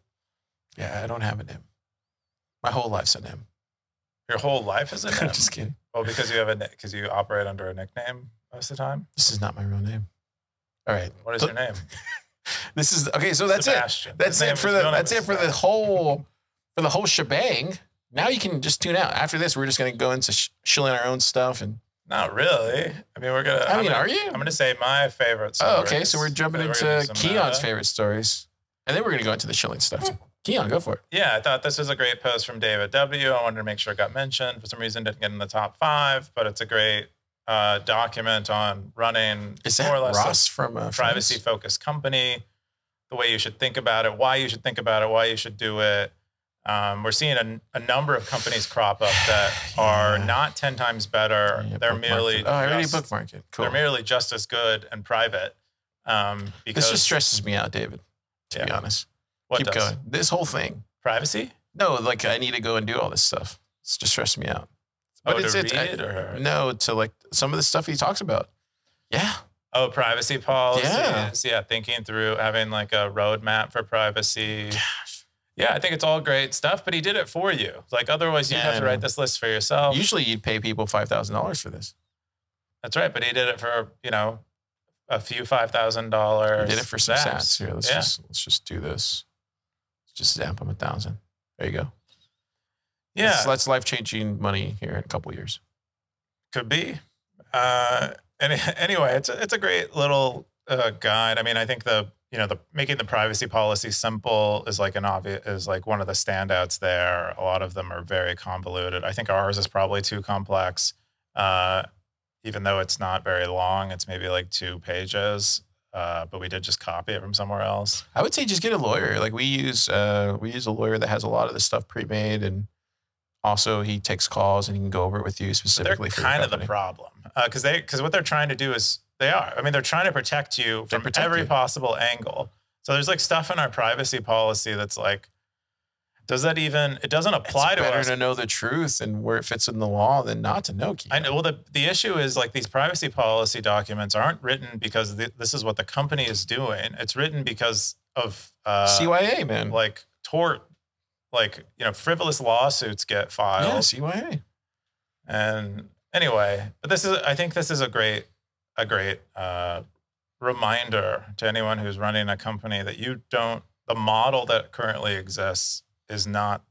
Yeah, I don't have a name. My whole life's a name. Your whole life is a I'm just kidding. well, because you have a because you operate under a nickname most of the time. This is not my real name. All right. What is your name? This is okay. So that's it. That's His it for the. That's it for the whole for the whole shebang. Now you can just tune out. After this, we're just gonna go into sh- shilling our own stuff and. Not really. I mean, we're gonna. I I'm mean, gonna- are you? I'm gonna say my favorite. Oh, okay. So we're jumping into gonna Keyan's uh, favorite stories, and then we're gonna go into the shilling stuff. Keyan, go for it. Yeah, I thought this was a great post from David W. I wanted to make sure it got mentioned. For some reason, didn't get in the top five, but it's a great uh, document on running Is more or less Ross from uh, a privacy-focused company, the way you should think about it, why you should think about it, why you should do it. Um, we're seeing a, a number of companies crop up that are not ten times better. Yeah, they're merely. Oh, I already bookmarked it. Cool. they're merely just as good and private. Um, because This just stresses me out, David. To be honest, what keep does? going. This whole thing. Privacy? No, like I need to go and do all this stuff. It's just stressing me out. Oh, But it's, to it's read I- it or no to like some of the stuff he talks about. Yeah, oh, privacy policies. Yeah. Yeah. thinking through having like a roadmap for privacy. Yeah, I think it's all great stuff, but he did it for you. Like otherwise, you'd Yeah, have to write this list for yourself. usually you'd pay people five thousand dollars for this. That's right, but he did it for you know a few five thousand dollars. did it for some sats. Here, let's yeah. just let's just do this. Just zap them a thousand. There you go. yeah, That's, that's life changing money here in a couple years. could be. Uh, any, anyway, it's a, it's a great little uh, guide. I mean, I think the you know the making the privacy policy simple is like an obvious is like one of the standouts there. A lot of them are very convoluted. I think ours is probably too complex, uh, even though it's not very long. It's maybe like two pages. Uh, but we did just copy it from somewhere else. I would say just get a lawyer. Like we use uh we use a lawyer that has a lot of this stuff pre-made and also he takes calls and he can go over it with you But they're specifically for kind of the problem because they because what they're trying to do is they are. I mean, they're trying to protect you They from protect every you. possible angle. So there's like stuff in our privacy policy that's like, does that even? It doesn't apply it's to better us. to know the truth and where it fits in the law than not to know. Keith. I know. Well, the, the issue is like these privacy policy documents aren't written because th- this is what the company is doing. It's written because of uh, CYA man. like tort, like you know, frivolous lawsuits get filed. yeah, CYA. And anyway, but this is I think this is a great a great uh, reminder to anyone who's running a company that you don't the model that currently exists is not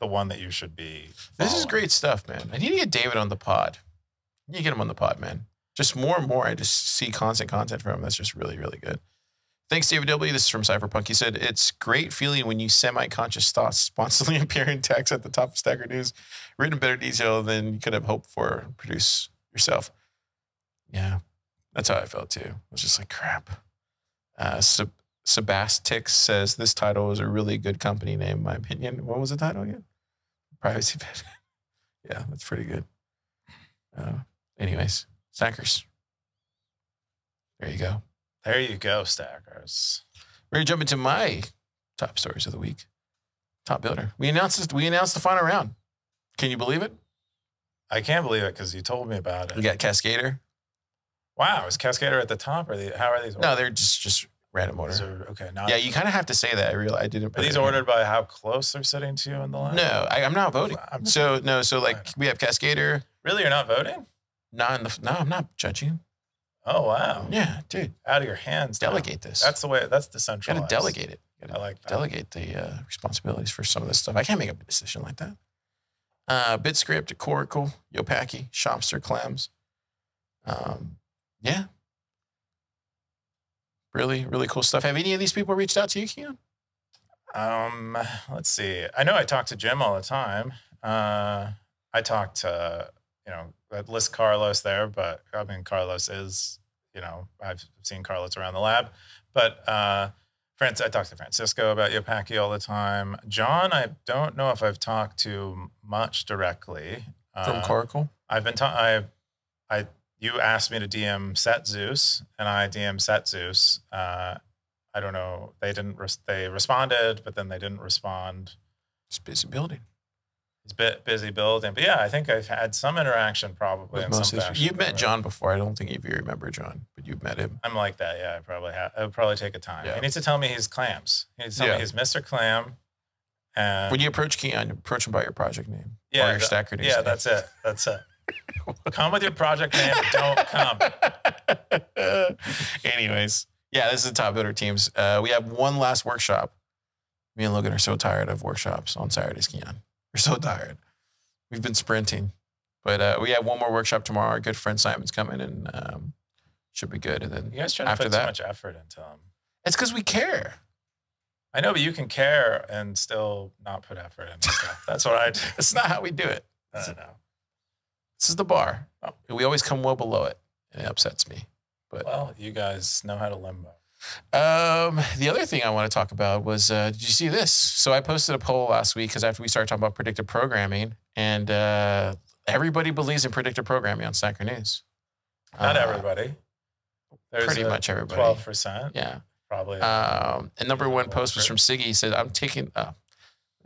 the one that you should be. This is great stuff, man. I need to get David on the pod. You get him on the pod, man. Just more and more, I just see constant content from him. That's just really, really good. Thanks, David W. This is from Cypherpunk. He said, It's great feeling when you semi conscious thoughts spontaneously appear in text at the top of Stacker News, written in better detail than you could have hoped for produce yourself. Yeah, that's how I felt too. I was just like, crap. Uh, Seb- Sebastix says this title is a really good company name, in my opinion. What was the title again? Privacy Pivot. yeah, that's pretty good. Uh, anyways, Stackers. There you go. There you go, stackers. We're gonna jump into my top stories of the week. Top builder. We announced this, we announced the final round. Can you believe it? I can't believe it because you told me about it. We got Cascader. Wow, is Cascader at the top? Or the, how are these? No, they're just just random order. are- okay. Now, Yeah, you kind of have to say that. I real I didn't. are these ordered by how close they're sitting to you in the line? No, I, I'm not voting. I'm- So no, so like we have Cascader. Really, you're not voting? Not in the. No, I'm not judging. Oh wow, Yeah, dude, out of your hands. now. delegate this. That's the way. That's gotta delegate it. Gotta I like that. delegate the uh, responsibilities for some of this stuff. I can't make a decision like that. Uh, BitScript, Coracle, Yopaki, Shopster, Clams. Um, yeah. Really, really cool stuff. Have any of these people reached out to you, Keyan? Um, let's see. I know I talk to Jim all the time. Uh, I talk to you know I list Carlos there, but I mean Carlos is you know I've seen Carlos around the lab, but uh, France I talk to Francisco about Yopaki all the time. John, I don't know if I've talked to much directly From Uh, Coracle? I've been ta- I I you asked me to DM Set Zeus, and I DM Set Zeus. Uh, I don't know. They didn't. Res- they responded, but then they didn't respond. It's busy building. It's a bit busy building, but yeah, I think I've had some interaction probably With in most some fashion. You've met. John before. I don't think if you remember John, but you've met him. I'm like that. Yeah, I probably have. It would probably take a time. Yeah. He needs to tell me he's clams. He needs to tell Yeah. me he's Mr. Clam. And When you approach Keyan, approach him by your project name. yeah, or your that- stacker name. yeah, that's it. That's it. Come with your project name. Don't come. Anyways, yeah, this is the top builder teams. Uh, we have one last workshop. Me and Logan are so tired of workshops on Saturdays, Keyan. We're so tired. We've been sprinting, but uh, we have one more workshop tomorrow. Our good friend Simon's coming, and um, should be good. And then You guys try to After put that- too much effort into them. it's because we care. I know, but you can care and still not put effort into stuff. That's what I do. That's not how we do it. I don't know. This is the bar. We always come well below it, and it upsets me. But Well, you guys know how to limbo. Um, the other thing I want to talk about was, uh, did you see this? So I posted a poll last week because after we started talking about predictive programming, and uh, everybody believes in predictive programming on Stacker News. Not Uh, everybody. There's pretty much everybody. Twelve percent, Yeah. probably. Um, and number one post was from Siggy. He said, "I'm taking." Oh,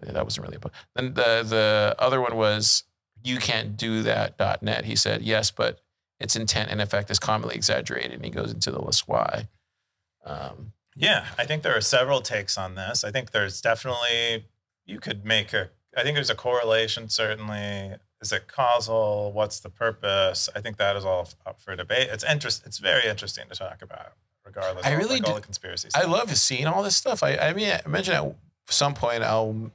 that wasn't really a post. Then the the other one was, "You can't do that." .net. He said, "Yes, but its intent and effect is commonly exaggerated." And he goes into the list why. Um, yeah, I think there are several takes on this. I think there's definitely you could make a. I think there's a correlation. Certainly, is it causal? What's the purpose? I think that is all up for debate. It's interest. It's very interesting to talk about, regardless. I of really like all do- the conspiracy. I love seeing all this stuff. I, I mean, I imagine at some point I'll,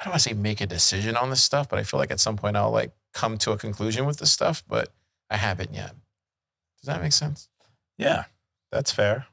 I don't want to say make a decision on this stuff, but I feel like at some point I'll like come to a conclusion with this stuff, but I haven't yet. Does that make sense? Yeah, that's fair.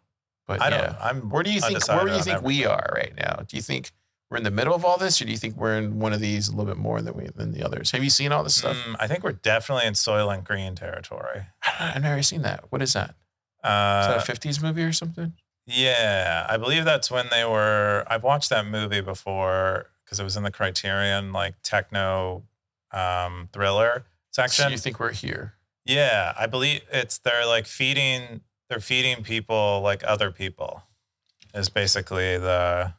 But I don't. I'm. where do you think? Where do you think we are right now? Do you think we're in the middle of all this, or do you think we're in one of these a little bit more than we than the others? Have you seen all this stuff? Mm, I think we're definitely in Soylent Green territory. I've never seen that. What is that? Is Uh, that a '50s movie or something? Yeah, I believe that's when they were. I've watched that movie before because it was in the Criterion like techno um, thriller So section. you think we're here? yeah, I believe it's they're like feeding. They're feeding people like other people. Is basically the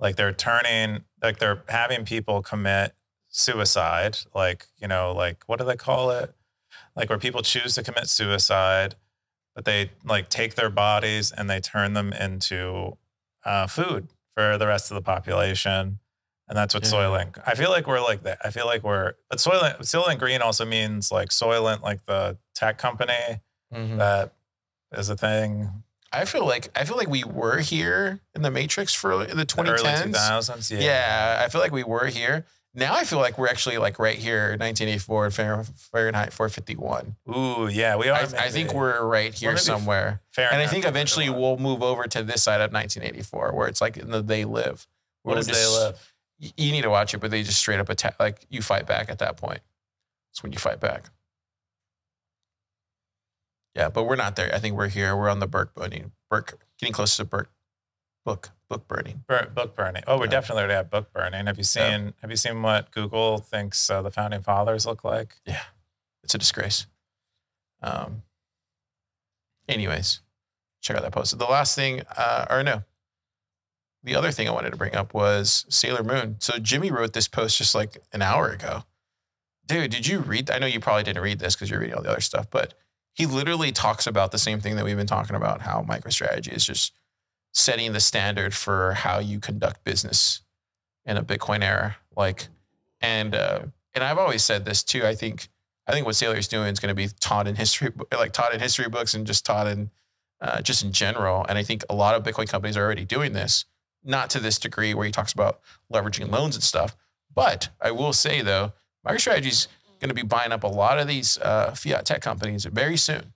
like they're turning like they're having people commit suicide. Like you know like what do they call it? Like where people choose to commit suicide but they like take their bodies and they turn them into uh, food for the rest of the population. And that's what Yeah. Soylent. I feel like we're like that. I feel like we're, but Soylent, Soylent Green also means like Soylent, like the tech company Mhm. that is a thing. I feel like I feel like we were here in the Matrix for the The 2010s. early 2000s. Yeah. Yeah. I feel like we were here. Now I feel like we're actually like right here, 1984 Fahrenheit 451. Ooh, yeah. We are. I, I think we're right here somewhere, and I think eventually we'll move over to this side of 1984, where it's like the they live. What We'll does just- they live? You need to watch it, but they just straight up attack. Like you fight back at that point. It's when you fight back. Yeah, but we're not there. I think we're here. We're on the Burke burning. Burke, getting close to Burke Book book burning. Bur- book burning. Oh, we Yeah. definitely have book burning. Have you seen Have you seen what Google thinks uh, the founding fathers look like? Yeah, it's a disgrace. Um. Anyways, check out that post. The last thing, uh, or no, the other thing I wanted to bring up was Saylor Moon. So Jimmy wrote this post just like an hour ago. Dude, did you read? I know you probably didn't read this because you're reading all the other stuff, but he literally talks about the same thing that we've been talking about how MicroStrategy is just setting the standard for how you conduct business in a Bitcoin era. Like, and uh, and I've always said this too. I think I think what Saylor's doing is going to be taught in history, like taught in history books and just taught in uh, just in general. And I think a lot of Bitcoin companies are already doing this, not to this degree where he talks about leveraging loans and stuff. But I will say though, MicroStrategy is going to be buying up a lot of these uh, fiat tech companies very soon.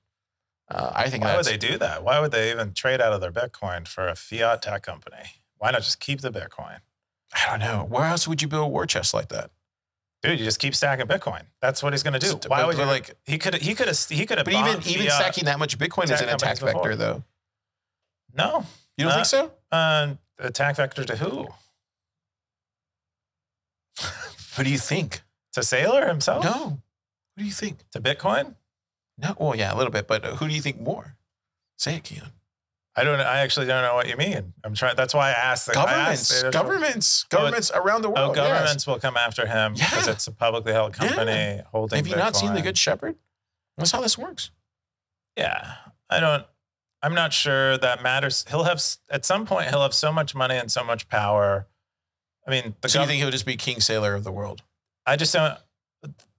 Uh, I think Why would they do that? Why would they even trade out of their Bitcoin for a fiat tech company? Why not just keep the Bitcoin? I don't know. Where else would you build a war chest like that? Dude, you just keep stacking Bitcoin. That's what he's going to do. Why would you like- He could. He could have. He could have. But even even stacking that much Bitcoin is an attack before. vector, though. No. You don't Uh, think so? Uh, attack vector to who? What do you think? To Saylor himself? No. What do you think? To Bitcoin? No. Well, yeah, a little bit, but uh, who do you think more? Say it, Keyan. I don't. I actually don't know what you mean. I'm trying. That's why I asked. the- I asked Governments, governments, Oh, governments around the Oh, world. yes. governments will come after him because it's a publicly held Yeah. company holding. Have you not seen the Good Shepherd? That's how this works. Yeah, I don't. I'm not sure that matters. He'll have at some point. He'll have so much money and so much power. I mean, the so you think he'll just be King Saylor of the world? I just don't.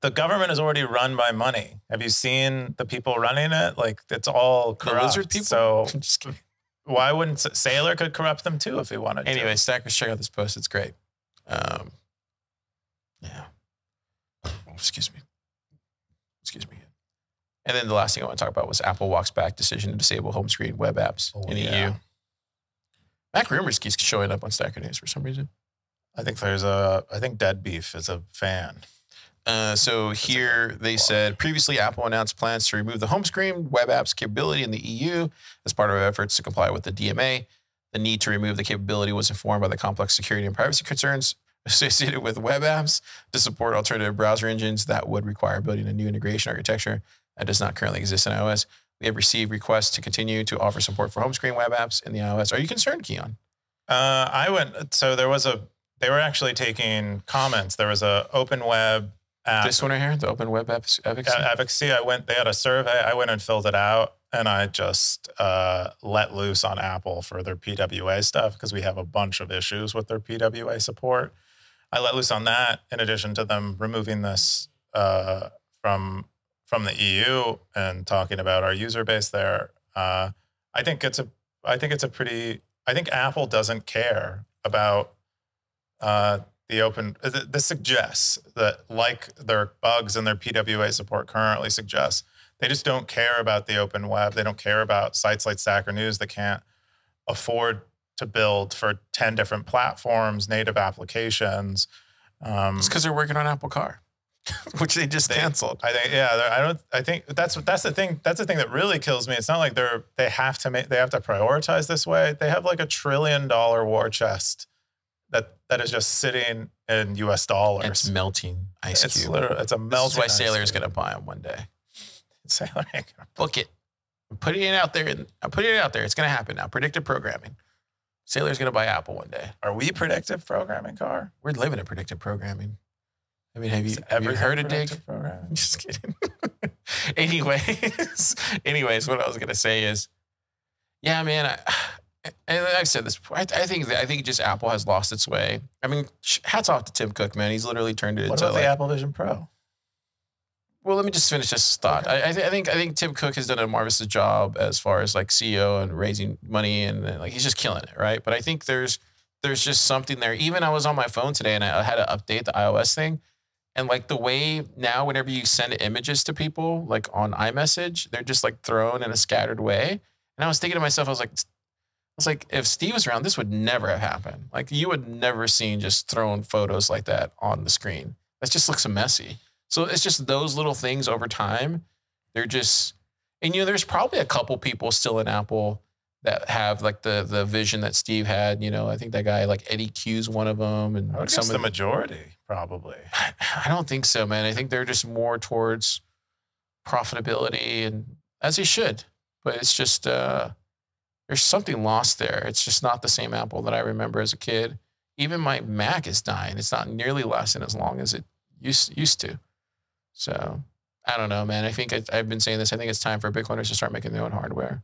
The government is already run by money. Have you seen the people running it? Like it's all The corrupt. lizard people? So just why wouldn't Saylor could corrupt them too if he wanted to? Anyway, Stackers, check out this post. It's great. Um, yeah. Oh, excuse me. Excuse me. And then the last thing I want to talk about was Apple walks back decision to disable home screen web apps Oh, in yeah. EU. MacRumors keeps showing up on Stacker News for some reason. I think there's a. I think Dead Beef is a fan. Uh, so here they said previously Apple announced plans to remove the home screen web apps capability in the EU as part of efforts to comply with the DMA. The need to remove the capability was informed by the complex security and privacy concerns associated with web apps to support alternative browser engines that would require building a new integration architecture that does not currently exist in iOS. We have received requests to continue to offer support for home screen web apps in the iOS. Are you concerned, Keyan? Uh, I went. So there was a. They were actually taking comments. There was a open web app. This one right here, the open web apps. efficacy? Uh, advocacy. I went. They had a survey. I went and filled it out, and I just uh, let loose on Apple for their PWA stuff because we have a bunch of issues with their PWA support. I let loose on that, in addition to them removing this uh, from from the EU and talking about our user base there. Uh, I think it's a. I think it's a pretty. I think Apple doesn't care about uh, the open. This suggests that, like their bugs and their PWA support currently suggests, they just don't care about the open web. They don't care about sites like Stacker News that can't afford to build for 10 different platforms, native applications. Um, It's because they're working on Apple Car, which they just canceled. I think yeah, I don't. I think that's that's the thing. That's the thing that really kills me. It's not like they're they have to make they have to prioritize this way. They have like a trillion dollar war chest that that is just sitting in U.S. dollars. It's melting ice It's cube. literally it's a This is why Saylor's cube. gonna buy them one day. Saylor Book it. I'm putting it out there. And I'm putting it out there. It's gonna happen now. Predictive programming. Saylor's gonna buy Apple one day. Are we predictive programming car? We're living in predictive programming. I mean, have you have you heard of Dig? predictive? I'm just kidding. anyways, anyways, what I was gonna say is, yeah, man. I, and I've said this before. I, I think that I think just Apple has lost its way. I mean, hats off to Tim Cook, man. He's literally turned it What into about like, the Apple Vision Pro? Well, let me just finish this thought. I, I, th- I think I think Tim Cook has done a marvelous job as far as like CEO and raising money and, uh, like he's just killing it, right? But I think there's there's just something there. Even I was on my phone today and I had to update the iOS thing, and like the way now, whenever you send images to people, like on iMessage, they're just like thrown in a scattered way. And I was thinking to myself, I was like, I was like, if Steve was around, this would never have happened. Like you would never seen just thrown photos like that on the screen. That just looks messy. So it's just those little things over time. They're just, and you know, there's probably a couple people still in Apple that have like the the vision that Steve had. You know, I think that guy like Eddy Cue's one of them, and I would some guess of the majority, probably. I don't think so, man. I think they're just more towards profitability and as he should. But it's just uh there's something lost there. It's just not the same Apple that I remember as a kid. Even my Mac is dying. It's not nearly lasting as long as it used used to. So I don't know, man. I think I, I've been saying this. I think it's time for Bitcoiners to start making their own hardware.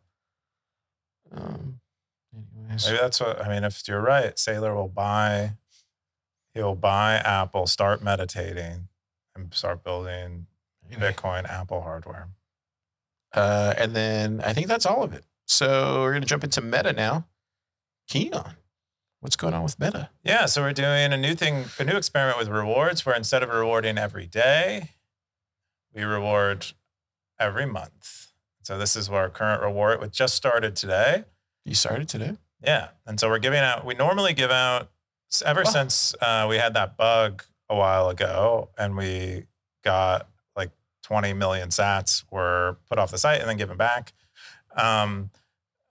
Um, anyways, Maybe that's what I mean. If you're right, Saylor will buy. He'll buy Apple, start meditating, and start building Bitcoin Apple hardware. Uh, and then I think that's all of it. So we're gonna jump into Meta now. Keyan, what's going on with Meta? Yeah, so we're doing a new thing, a new experiment with rewards where instead of rewarding every day, we reward every month. So this is our current reward, which just started today. You started today. Yeah. And so we're giving out, we normally give out, ever since uh, we had that bug a while ago and we got like 20 million sats were put off the site and then given back. Um,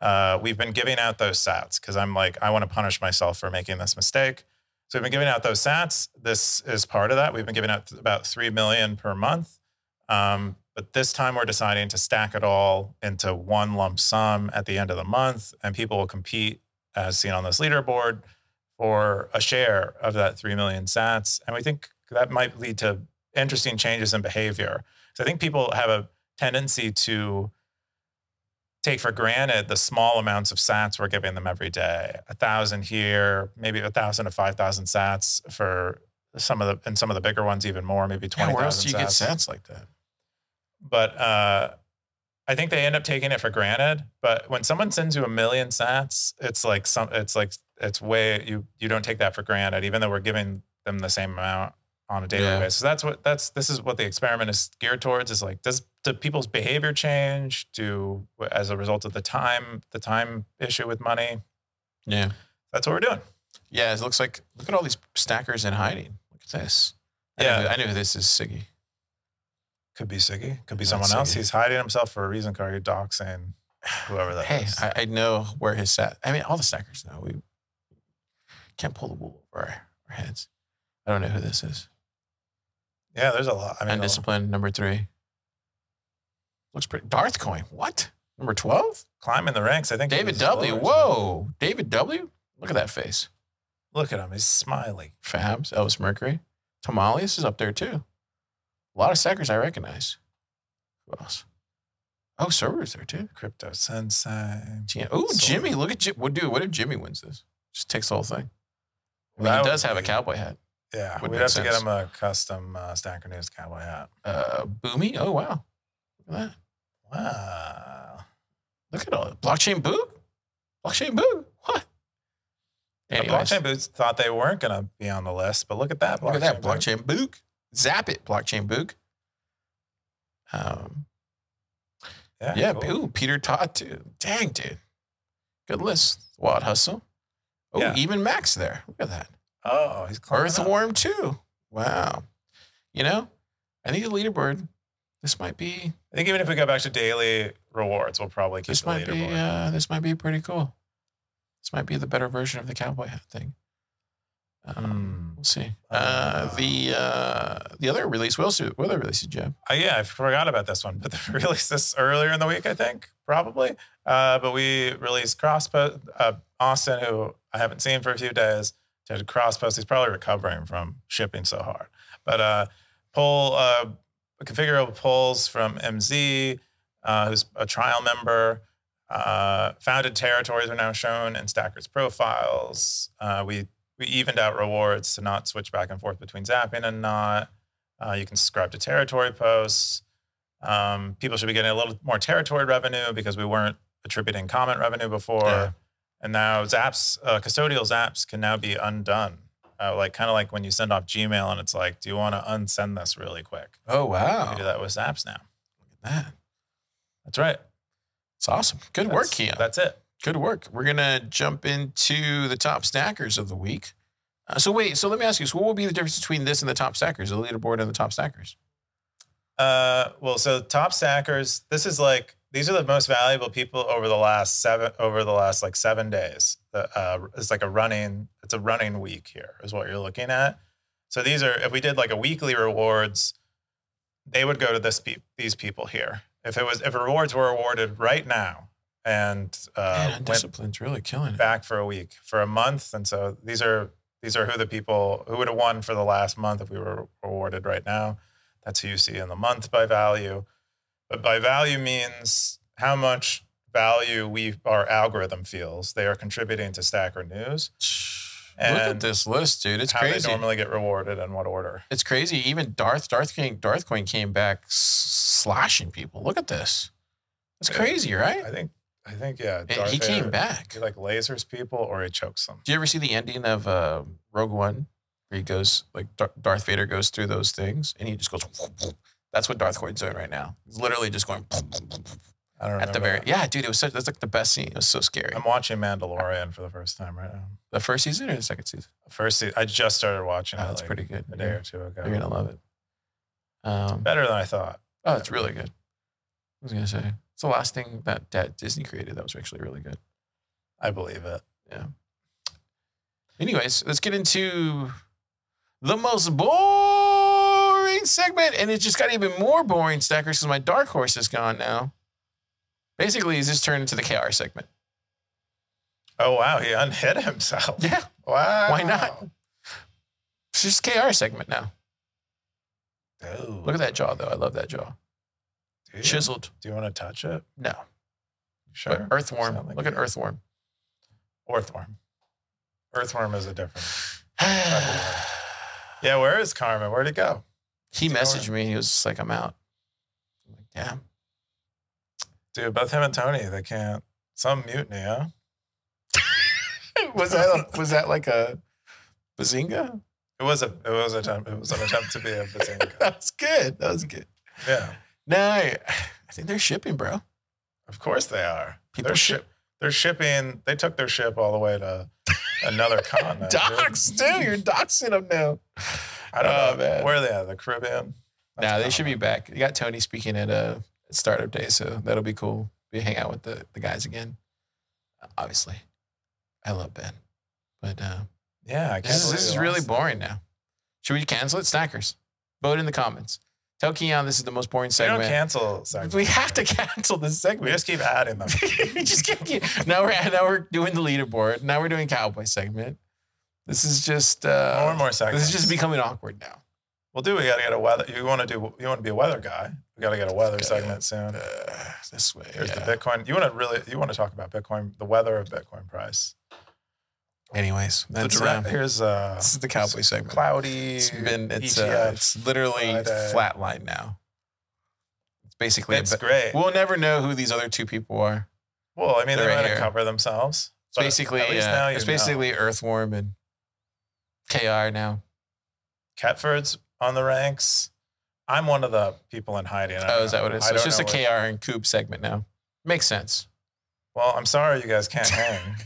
uh, we've been giving out those sats because I'm like, I want to punish myself for making this mistake. So we've been giving out those sats. This is part of that. We've been giving out about 3 million per month. Um, but this time we're deciding to stack it all into one lump sum at the end of the month, and people will compete, as seen on this leaderboard, for a share of that 3 million sats. And we think that might lead to interesting changes in behavior. So I think people have a tendency to take for granted the small amounts of sats we're giving them every day. A thousand here, maybe a thousand to five thousand sats for some of the and some of the bigger ones even more, maybe Yeah, twenty where else do you get sats sats like that? But uh, I think they end up taking it for granted. But when someone sends you a million sats, it's like some, it's like it's way you you don't take that for granted, even though we're giving them the same amount on a daily Yeah. basis. That's what that's this is what the experiment is geared towards. Is like does do people's behavior change? Do as a result of the time the time issue with money? Yeah. That's what we're doing. Yeah, it looks like look at all these stackers in hiding. Look at this. I Yeah. knew, I knew this is Siggy. Could be Siggy. Could be someone else. He's hiding himself for a reason. Card doxing whoever that is. Hey, I, I know where his sat. I mean, all the stackers know. We can't pull the wool over our, our heads. I don't know who this is. yeah, there's a lot. I mean, Undisciplined number three. Looks pretty. Darth coin. What? Number twelve. climbing the ranks. I think David W. Whoa, David W. Look at that face. Look at him. He's smiling. Fabs, Elvis Mercury, Tamales is up there too. A lot of stackers I recognize. Who else? Oh, Server's there too. Crypto Sensei. Yeah. Oh, Jimmy. Look at Jimmy. What dude? What if Jimmy wins this? Just takes the whole thing. I mean, That he would does have a be- cowboy hat. Yeah, Would we'd make have to get sense. him a custom uh, Stacker News cowboy hat. Uh, Boomy. Oh wow. Look at that. Wow. Look at all that. Blockchain Boog. Blockchain Boog. What? The Anyways, blockchain boots thought they weren't going to be on the list, but look at that. Look at that. boot. Blockchain Boog. Zap it. Blockchain Boog. Um, Yeah, Yeah, cool. ooh, Peter Todd too. Dang, dude. Good list. Wild Hustle. Oh, Yeah. even Max there. Look at that. Oh, he's climbing up. Earthworm too. Wow. You know, I think the leaderboard, this might be I think even if we go back to daily rewards, we'll probably keep this the might be leaderboard. uh this might be pretty cool. This might be the better version of the cowboy hat thing. Um, Hmm. We'll see. Uh, the uh, the other release, what else? What other release did you have? Uh, yeah, I forgot about this one, but they released this earlier in the week, I think, probably. Uh, but we released Crosspost. Uh, Austin, who I haven't seen for a few days, did Crosspost. He's probably recovering from shipping so hard. But uh, pull uh, configurable polls from MZ, uh, who's a trial member. Uh, founded territories are now shown in Stackers profiles. Uh, we we evened out rewards to not switch back and forth between zapping and not. Uh, you can subscribe to territory posts. Um, people should be getting a little more territory revenue because we weren't attributing comment revenue before. Yeah. And now Zaps, uh, custodial Zaps can now be undone. Uh, like kind of like when you send off Gmail and it's like, do you want to unsend this really quick? Oh You wow, can do that with Zaps now. Look at that That's right. it's awesome. Good work, That's- Keyan. That's it. Good work. We're gonna jump into the top stackers of the week. Uh, so wait, so let me ask you: So what will be the difference between this and the top stackers, the leaderboard and the top stackers? Uh, well, so top stackers, this is like these are the most valuable people over the last seven over the last like seven days. The, uh, it's like a running it's a running week here is what you're looking at. So these are if we did like a weekly rewards, they would go to this pe- these people here. If it was if rewards were awarded right now and uh, Man, discipline's really killing it. back for a week for a month, and so these are these are who the people who would have won for the last month if we were awarded right now. That's who you see in the month by value. But by value means how much value we our algorithm feels they are contributing to Stacker News. Look at And this list, dude. It's how crazy. they normally get rewarded in what order. It's crazy. Even Darth Darth King Darth Coin came back slashing people. Look at this. It's crazy, right? I think I think yeah. Darth he came Vader, back. He like lasers people or he chokes them. Do you ever see the ending of uh, Rogue One, where he goes like Dar- Darth Vader goes through those things, and he just goes. That's what Darth Coin's doing right now. He's literally just going I don't at the very. that. Yeah, dude, it was such. That's like the best scene. It was so scary. I'm watching Mandalorian for the first time right now. The first season or the second season? First, se- I just started watching Oh, it. that's like, pretty good. a day or two ago. You're gonna love it. Um, Better than I thought. oh, it's really good. I was gonna say it's the last thing that, that Disney created that was actually really good. I believe it. Yeah. Anyways, let's get into the most boring segment, and it just got even more boring, Stackers, because my dark horse is gone now. Basically, he's just turned into the KR segment. Oh wow, he unhit himself. Yeah, Wow. Why not? it's just KR segment now. Oh. Look at that jaw, though. I love that jaw. Chiseled. Do you want to touch it? No, Sure. but earthworm. Like Look at earthworm. Earthworm. Earthworm is a different. Yeah, where is Carmen? Where'd he go? he messaged me. He was just like, "I'm out." I'm like, damn. Dude, both him and Tony, they can't. Some mutiny, huh? was that was that like a bazinga? It was a it was a it was an attempt to be a bazinga. that was good. That was good. Yeah. No, I, think they're shipping, bro. Of course they are. People they're ship- they're shipping they took their ship all the way to another continent. Docs, dude. You're doxing them now. I don't Oh, know. man. Where are they at? The Caribbean? That's Nah, they should be back. You got Tony speaking at a Startup Day, so that'll be cool. We hang out with the, the guys again. Obviously, I love Ben, but uh, Yeah, I this is, this is really boring now. Should we cancel it, Snackers? Vote in the comments. Tell Keyan this is the most boring segment. We don't cancel segments. we have to cancel this segment. We just keep adding them. we just keep, now we're now we're doing the leaderboard. Now we're doing cowboy segment. This is just uh, more and more segments. This is just becoming awkward now. We'll do. We got to get a weather. You want to do? You want to be a weather guy? We got to get a weather Okay. segment soon. Uh, this way. Here's yeah. the Bitcoin. You want to really? You want to talk about Bitcoin? The weather of Bitcoin price. Anyways, that's direct, uh, here's uh, this is the cowboy segment. cloudy. It's been it's ETF. uh, it's literally Friday. flatline now. It's basically a It's great. we'll never know who these other two people are. Well, I mean, They're right might here. cover themselves. It's basically at least uh, now you it's know. basically Earthworm and KR now. Catford's on the ranks. I'm one of the people in hiding. I Oh, is that know. what it is? So it's just a KR and Coop segment now. Makes sense. Well, I'm sorry you guys can't hang.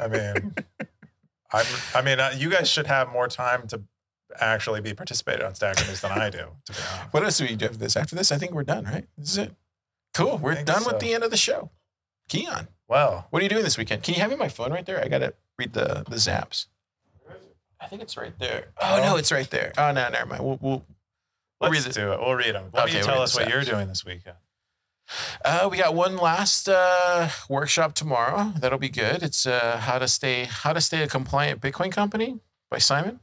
I mean, I'm, I mean, uh, you guys should have more time to actually be participating on Stacker News than I do. To be. What else do we do after this? After this, I think we're done, right? This is it. Cool. We're done so. with the end of the show. Keyan, Well, what are you doing this weekend? Can you have me my phone right there? I gotta read the the zaps. I think it's right there. Oh no, it's right there. Oh no, never mind. We'll, we'll We'll let's read it. do it. We'll read them. Why Okay, don't you tell us what you're doing this weekend? Uh, we got one last uh, workshop tomorrow. That'll be good. It's uh, how to stay how to stay a compliant Bitcoin company by Simon.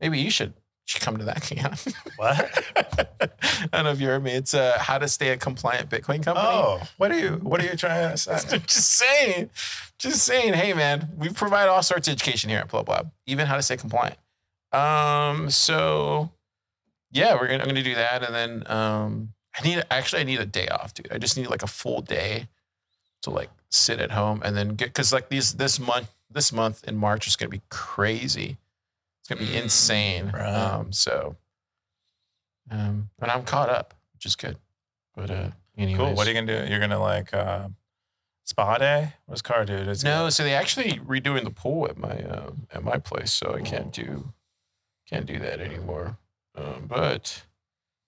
Maybe you should should come to that, Keyan. What? I don't know if you heard me. It's uh, how to stay a compliant Bitcoin company. Oh, what are you? What are you trying to say? just saying, just saying. Hey, man, we provide all sorts of education here at PlebLab, even how to stay compliant. Um, so yeah, we're gonna I'm gonna do that, and then um, I need actually I need a day off, dude. I just need like a full day to like sit at home and then get because like these this month this month in March is gonna be crazy. It's gonna be Mm, insane. right. Um, so um, and I'm caught up, which is good. But uh, anyways. Cool. What are you gonna do? You're gonna like uh, spa day? What's car dude? Is No, so they actually redoing the pool at my uh, at my place, so I can't do can't do that anymore. Um, but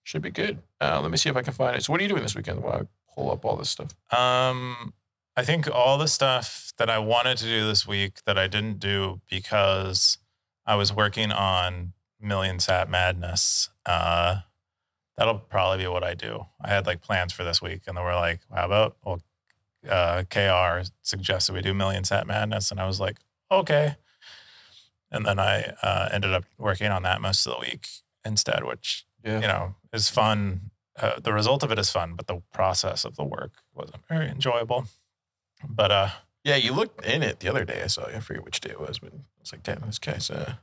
should be good. Uh, let me see if I can find it. So, what are you doing this weekend while I pull up all this stuff? Um, I think all the stuff that I wanted to do this week that I didn't do because I was working on Million Sat Madness. Uh, that'll probably be what I do. I had like plans for this week, and then we're like, "How about well, uh, KR suggested we do Million Sat Madness," and I was like, "Okay." And then I uh, ended up working on that most of the week instead, which Yeah. you know is fun. Uh, the result of it is fun, but the process of the work wasn't very enjoyable. But uh, Yeah, you looked in it the other day. I saw. you. I forget which day it was, but I was like, damn, this guy's. Uh,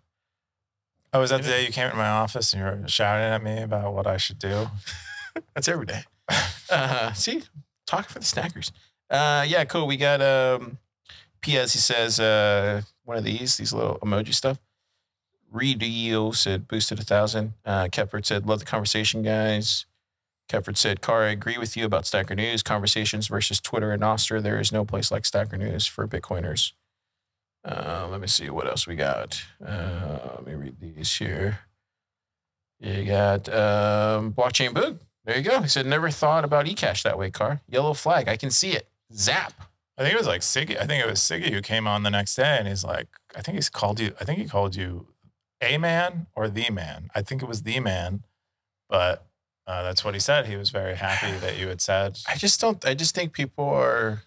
oh, was that the day you came into my office and you were shouting at me about what I should do? that's every day. Uh, see, talking for the snackers. Uh, yeah, cool. We got um, P.S. He says uh, one of these, these little emoji stuff. Redio said boosted a thousand. Uh, Kepford said love the conversation, guys. Kepford said, Car, I agree with you about Stacker News. Conversations versus Twitter and Nostr. There is no place like Stacker News for Bitcoiners. Uh, let me see what else we got. Uh, let me read these here. You got um, Blockchain Boog. There you go. He said, never thought about eCash that way, Car. Yellow flag. I can see it. Zap. I think it was like Siggy. I think it was Siggy who came on the next day and he's like, I think he's called you. I think he called you a man or the man. I think it was the man, but uh, that's what he said. He was very happy that you had said. I just don't, I just think people are,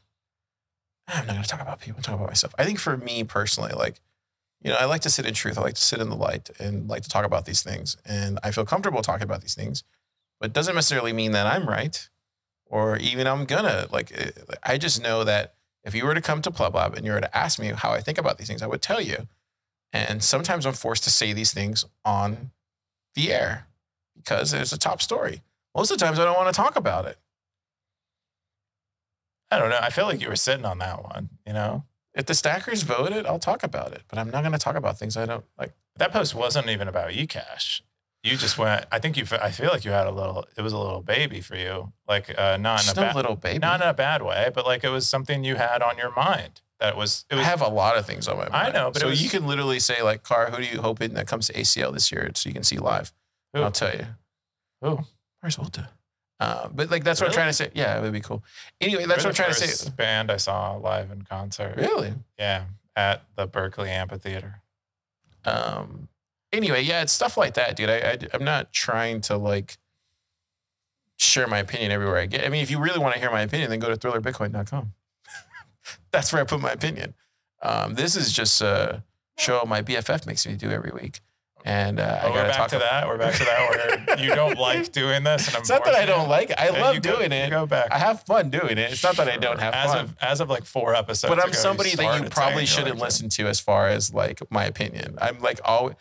I'm not going to talk about people, I'm about myself. I think for me personally, like, you know, I like to sit in truth. I like to sit in the light and like to talk about these things. And I feel comfortable talking about these things, but it doesn't necessarily mean that I'm right or even I'm gonna. Like, eh, I just know that if you were to come to PlebLab and you were to ask me how I think about these things, I would tell you. And sometimes I'm forced to say these things on the air because there's a top story. Most of the times I don't want to talk about it. I don't know. I feel like you were sitting on that one, you know? If the stackers voted, I'll talk about it, but I'm not going to talk about things I don't like. That post wasn't even about eCash. You just went, I think you, I feel like you had a little, it was a little baby for you. Like, uh, not in Just a a bad, little baby. not in a bad way, but like it was something you had on your mind that was, it I have a lot of things on my mind. I know, but so was- you can literally say like, "Car, who do you hoping that comes to ACL this year?" So you can see live. I'll tell you. Who? Where's Volta? Uh, but like that's what I'm trying to say. Yeah, it would be cool. Anyway, that's what I'm trying to say. Band I saw live in concert. Really? Yeah, at the Berkeley Amphitheater. Um. Anyway, yeah, it's stuff like that, dude. I, I I'm not trying to like share my opinion everywhere I get. I mean, if you really want to hear my opinion, then go to thrillerbitcoin.com. that's where I put my opinion. Um, this is just a show my BFF makes me do every week, and uh, I Oh, we're gotta back talk to about- that. We're back to that where you don't like doing this, and I'm It's not that I don't like it. I love you go- doing You it. go back. I have fun doing it. It's not that I don't have as fun. of as of like four episodes. but I'm ago, somebody that you probably shouldn't like listen to as far as like my opinion. I'm like all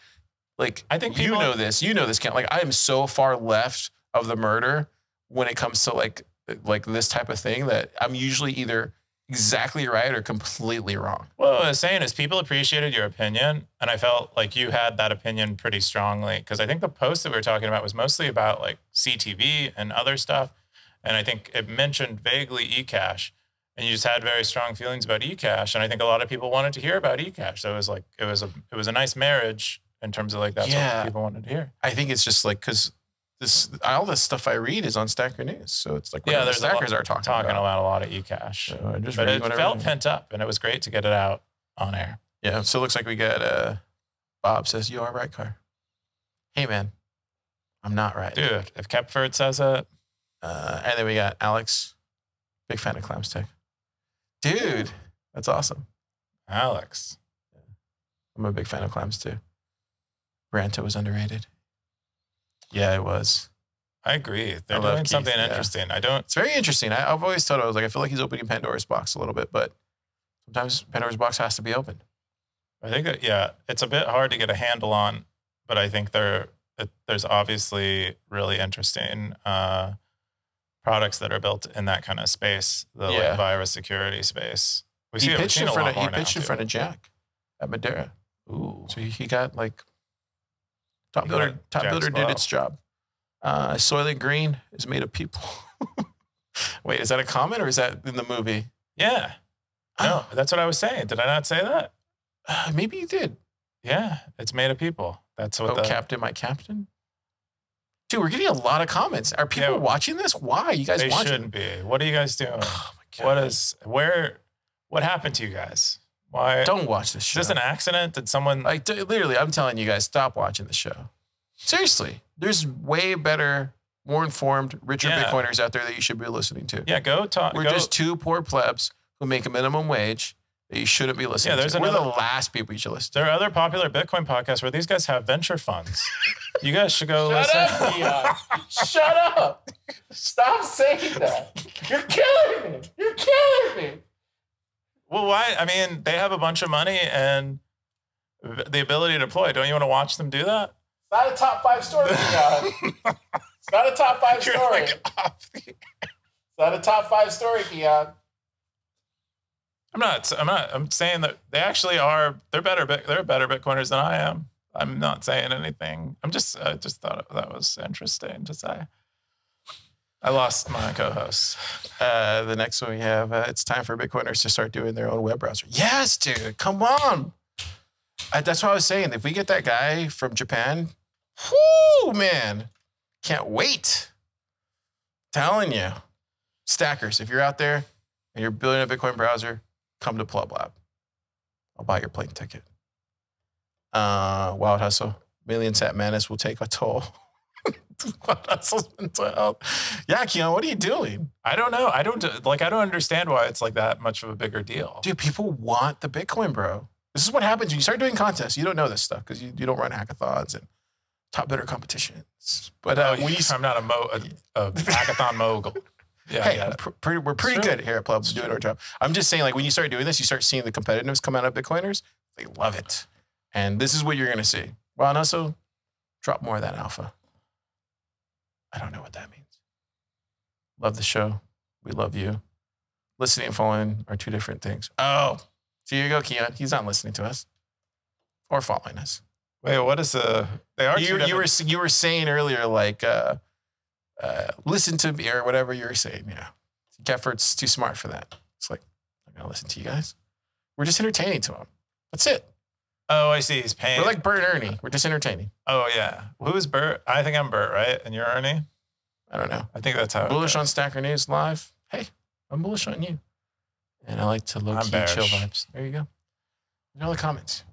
like I think you know this. You know this count. Like I am so far left of the murder when it comes to like like this type of thing that I'm usually either exactly right or completely wrong. Well, what I was saying is people appreciated your opinion, and I felt like you had that opinion pretty strongly because I think the post that we were talking about was mostly about like CTV and other stuff, and I think it mentioned vaguely eCash, and you just had very strong feelings about eCash, and I think a lot of people wanted to hear about eCash. So it was like it was a it was a nice marriage in terms of like that's Yeah. what people wanted to hear. I think it's just like because this all this stuff I read is on Stacker News, so it's like Yeah, the there's lot- stackers are talking, Talking about. a lot of eCash, So I just but it felt pent up, and it was great to get it out on air. Yeah, so it looks like we got uh Bob says you are right, car. Hey man, I'm not right. Dude, if Kepford says it, Uh, and then we got Alex, big fan of Clams Tech. Dude, that's awesome. Alex. I'm a big fan of Clams too. Branta was underrated. Yeah, it was. I agree. They're I doing Keith, something yeah. interesting. I don't. It's very interesting. I, I've always thought I was like, I feel like he's opening Pandora's box a little bit, but sometimes Pandora's box has to be opened. I think that yeah, it's a bit hard to get a handle on, but I think there it, there's obviously really interesting uh, products that are built in that kind of space, the Yeah. like virus security space. We he see it- pitched seen in front of he pitched in too. front of Jack at Madeira. Ooh, So he got like top builder. Top builder did its job. Uh, Soylent Green is made of people. Wait, is that a comment or is that in the movie? yeah. No, that's what I was saying. Did I not say that? Uh, maybe you did. Yeah, it's made of people. That's what Oh, the Captain, my Captain. Dude, we're getting a lot of comments. Are people Yeah. watching this? Why? You guys They watching? shouldn't be. What are you guys doing? Oh my God. is where? What happened to you guys? Why? Don't watch this show. Is show. this an accident? Did someone? like d- literally, I'm telling you guys, stop watching the show. Seriously, there's way better, more informed, richer Yeah. Bitcoiners out there that you should be listening to. yeah, go talk. We're go, just two poor plebs who make a minimum wage that you shouldn't be listening Yeah, there's to. We're another- the last people you should listen to. there are other popular Bitcoin podcasts where these guys have venture funds. you guys should go listen. Dion. Shut up. Stop saying that. You're killing me. You're killing me. Well, why? I mean, they have a bunch of money and the ability to deploy. Don't you want to watch them do that? It's not a top five story, Keyan. It's not a top five You're story. like off the- It's not a top five story, Keyan. I'm not. I'm not. I'm saying that they actually are. They're better. Bit- They're better Bitcoiners than I am. I'm not saying anything. I'm just. I just thought that was interesting to say. I lost my co-host. Uh, the next one we have, uh, it's time for Bitcoiners to start doing their own web browser. Yes, dude, come on. I, that's what I was saying. If we get that guy from Japan, whoo, man, can't wait. Telling you, stackers, if you're out there and you're building a Bitcoin browser, come to PlebLab. I'll buy your plane ticket. Uh, Wild Hustle, Million Sat Madness will take a toll. Wild Hustle's mental health. Yeah, Keyan, what are you doing? I don't know. I don't like. I don't understand why it's like that much of a bigger deal. Dude, people want the Bitcoin, bro. This is what happens when you start doing contests. You don't know this stuff because you, you don't run hackathons and top builder competitions. But uh, oh, when you, I'm not a, mo- a, a hackathon mogul. Yeah, hey, we're, pr- pretty, we're pretty good here at Plebs It's doing our job. I'm just saying, like when you start doing this, you start seeing the competitiveness come out of Bitcoiners. They love it, and this is what you're gonna see. Well, and also drop more of that alpha. I don't know what that means. Love the show. We love you. Listening and following are two different things. Oh, so here you go, Keyan. He's not listening to us or following us. Wait, what is the? They are. You, you were you were saying earlier, like, uh, uh, listen to me or whatever you were saying. Yeah, Gefford's too smart for that. It's like I'm gonna listen to you guys. We're just entertaining to him. That's it. Oh, I see. He's paying. We're like Bert and Ernie. We're just entertaining. oh yeah. Who is Bert? I think I'm Bert, right? And you're Ernie. I don't know. I think that's how. Bullish on. Stacker News live. Hey, I'm bullish on you. And I like to low I'm key chill vibes. There you go. At all the comments.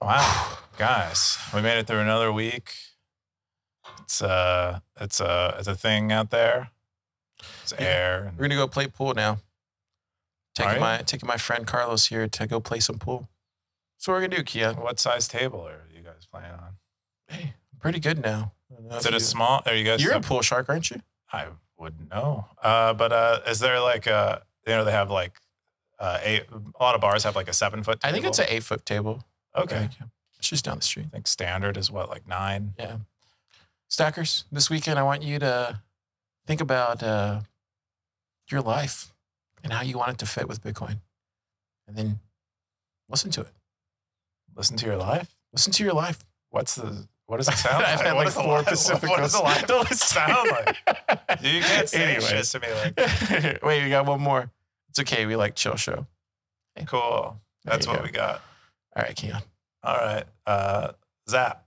Wow, guys, we made it through another week. It's uh, it's a it's a thing out there. It's Yeah. air. and- We're gonna go play pool now. Taking my taking my friend Carlos here to go play some pool. What we're gonna do, Kia. What size table are you guys playing on? Hey, I'm pretty good now. I don't know Is if it a you- small? Are you guys? You're a pool shark, aren't you? I wouldn't know. Uh, but uh, is there like a you know they have like uh, eight? A lot of bars have like a seven foot. I think it's an eight foot table. okay. Yeah. It's just down the street. I think standard is what like nine. Yeah. Stackers, this weekend I want you to think about uh, your life and how you want it to fit with Bitcoin. And then listen to it. Listen to your life. Listen to your life. What's the what does it sound like? I've had like does the four li- Pacific What does the life sound like? You can't say shit Anyways. to me like Wait, we got one more. It's okay. We like chill show. cool. That's what go. we got. All right, Keyan. All right. Uh, Zap.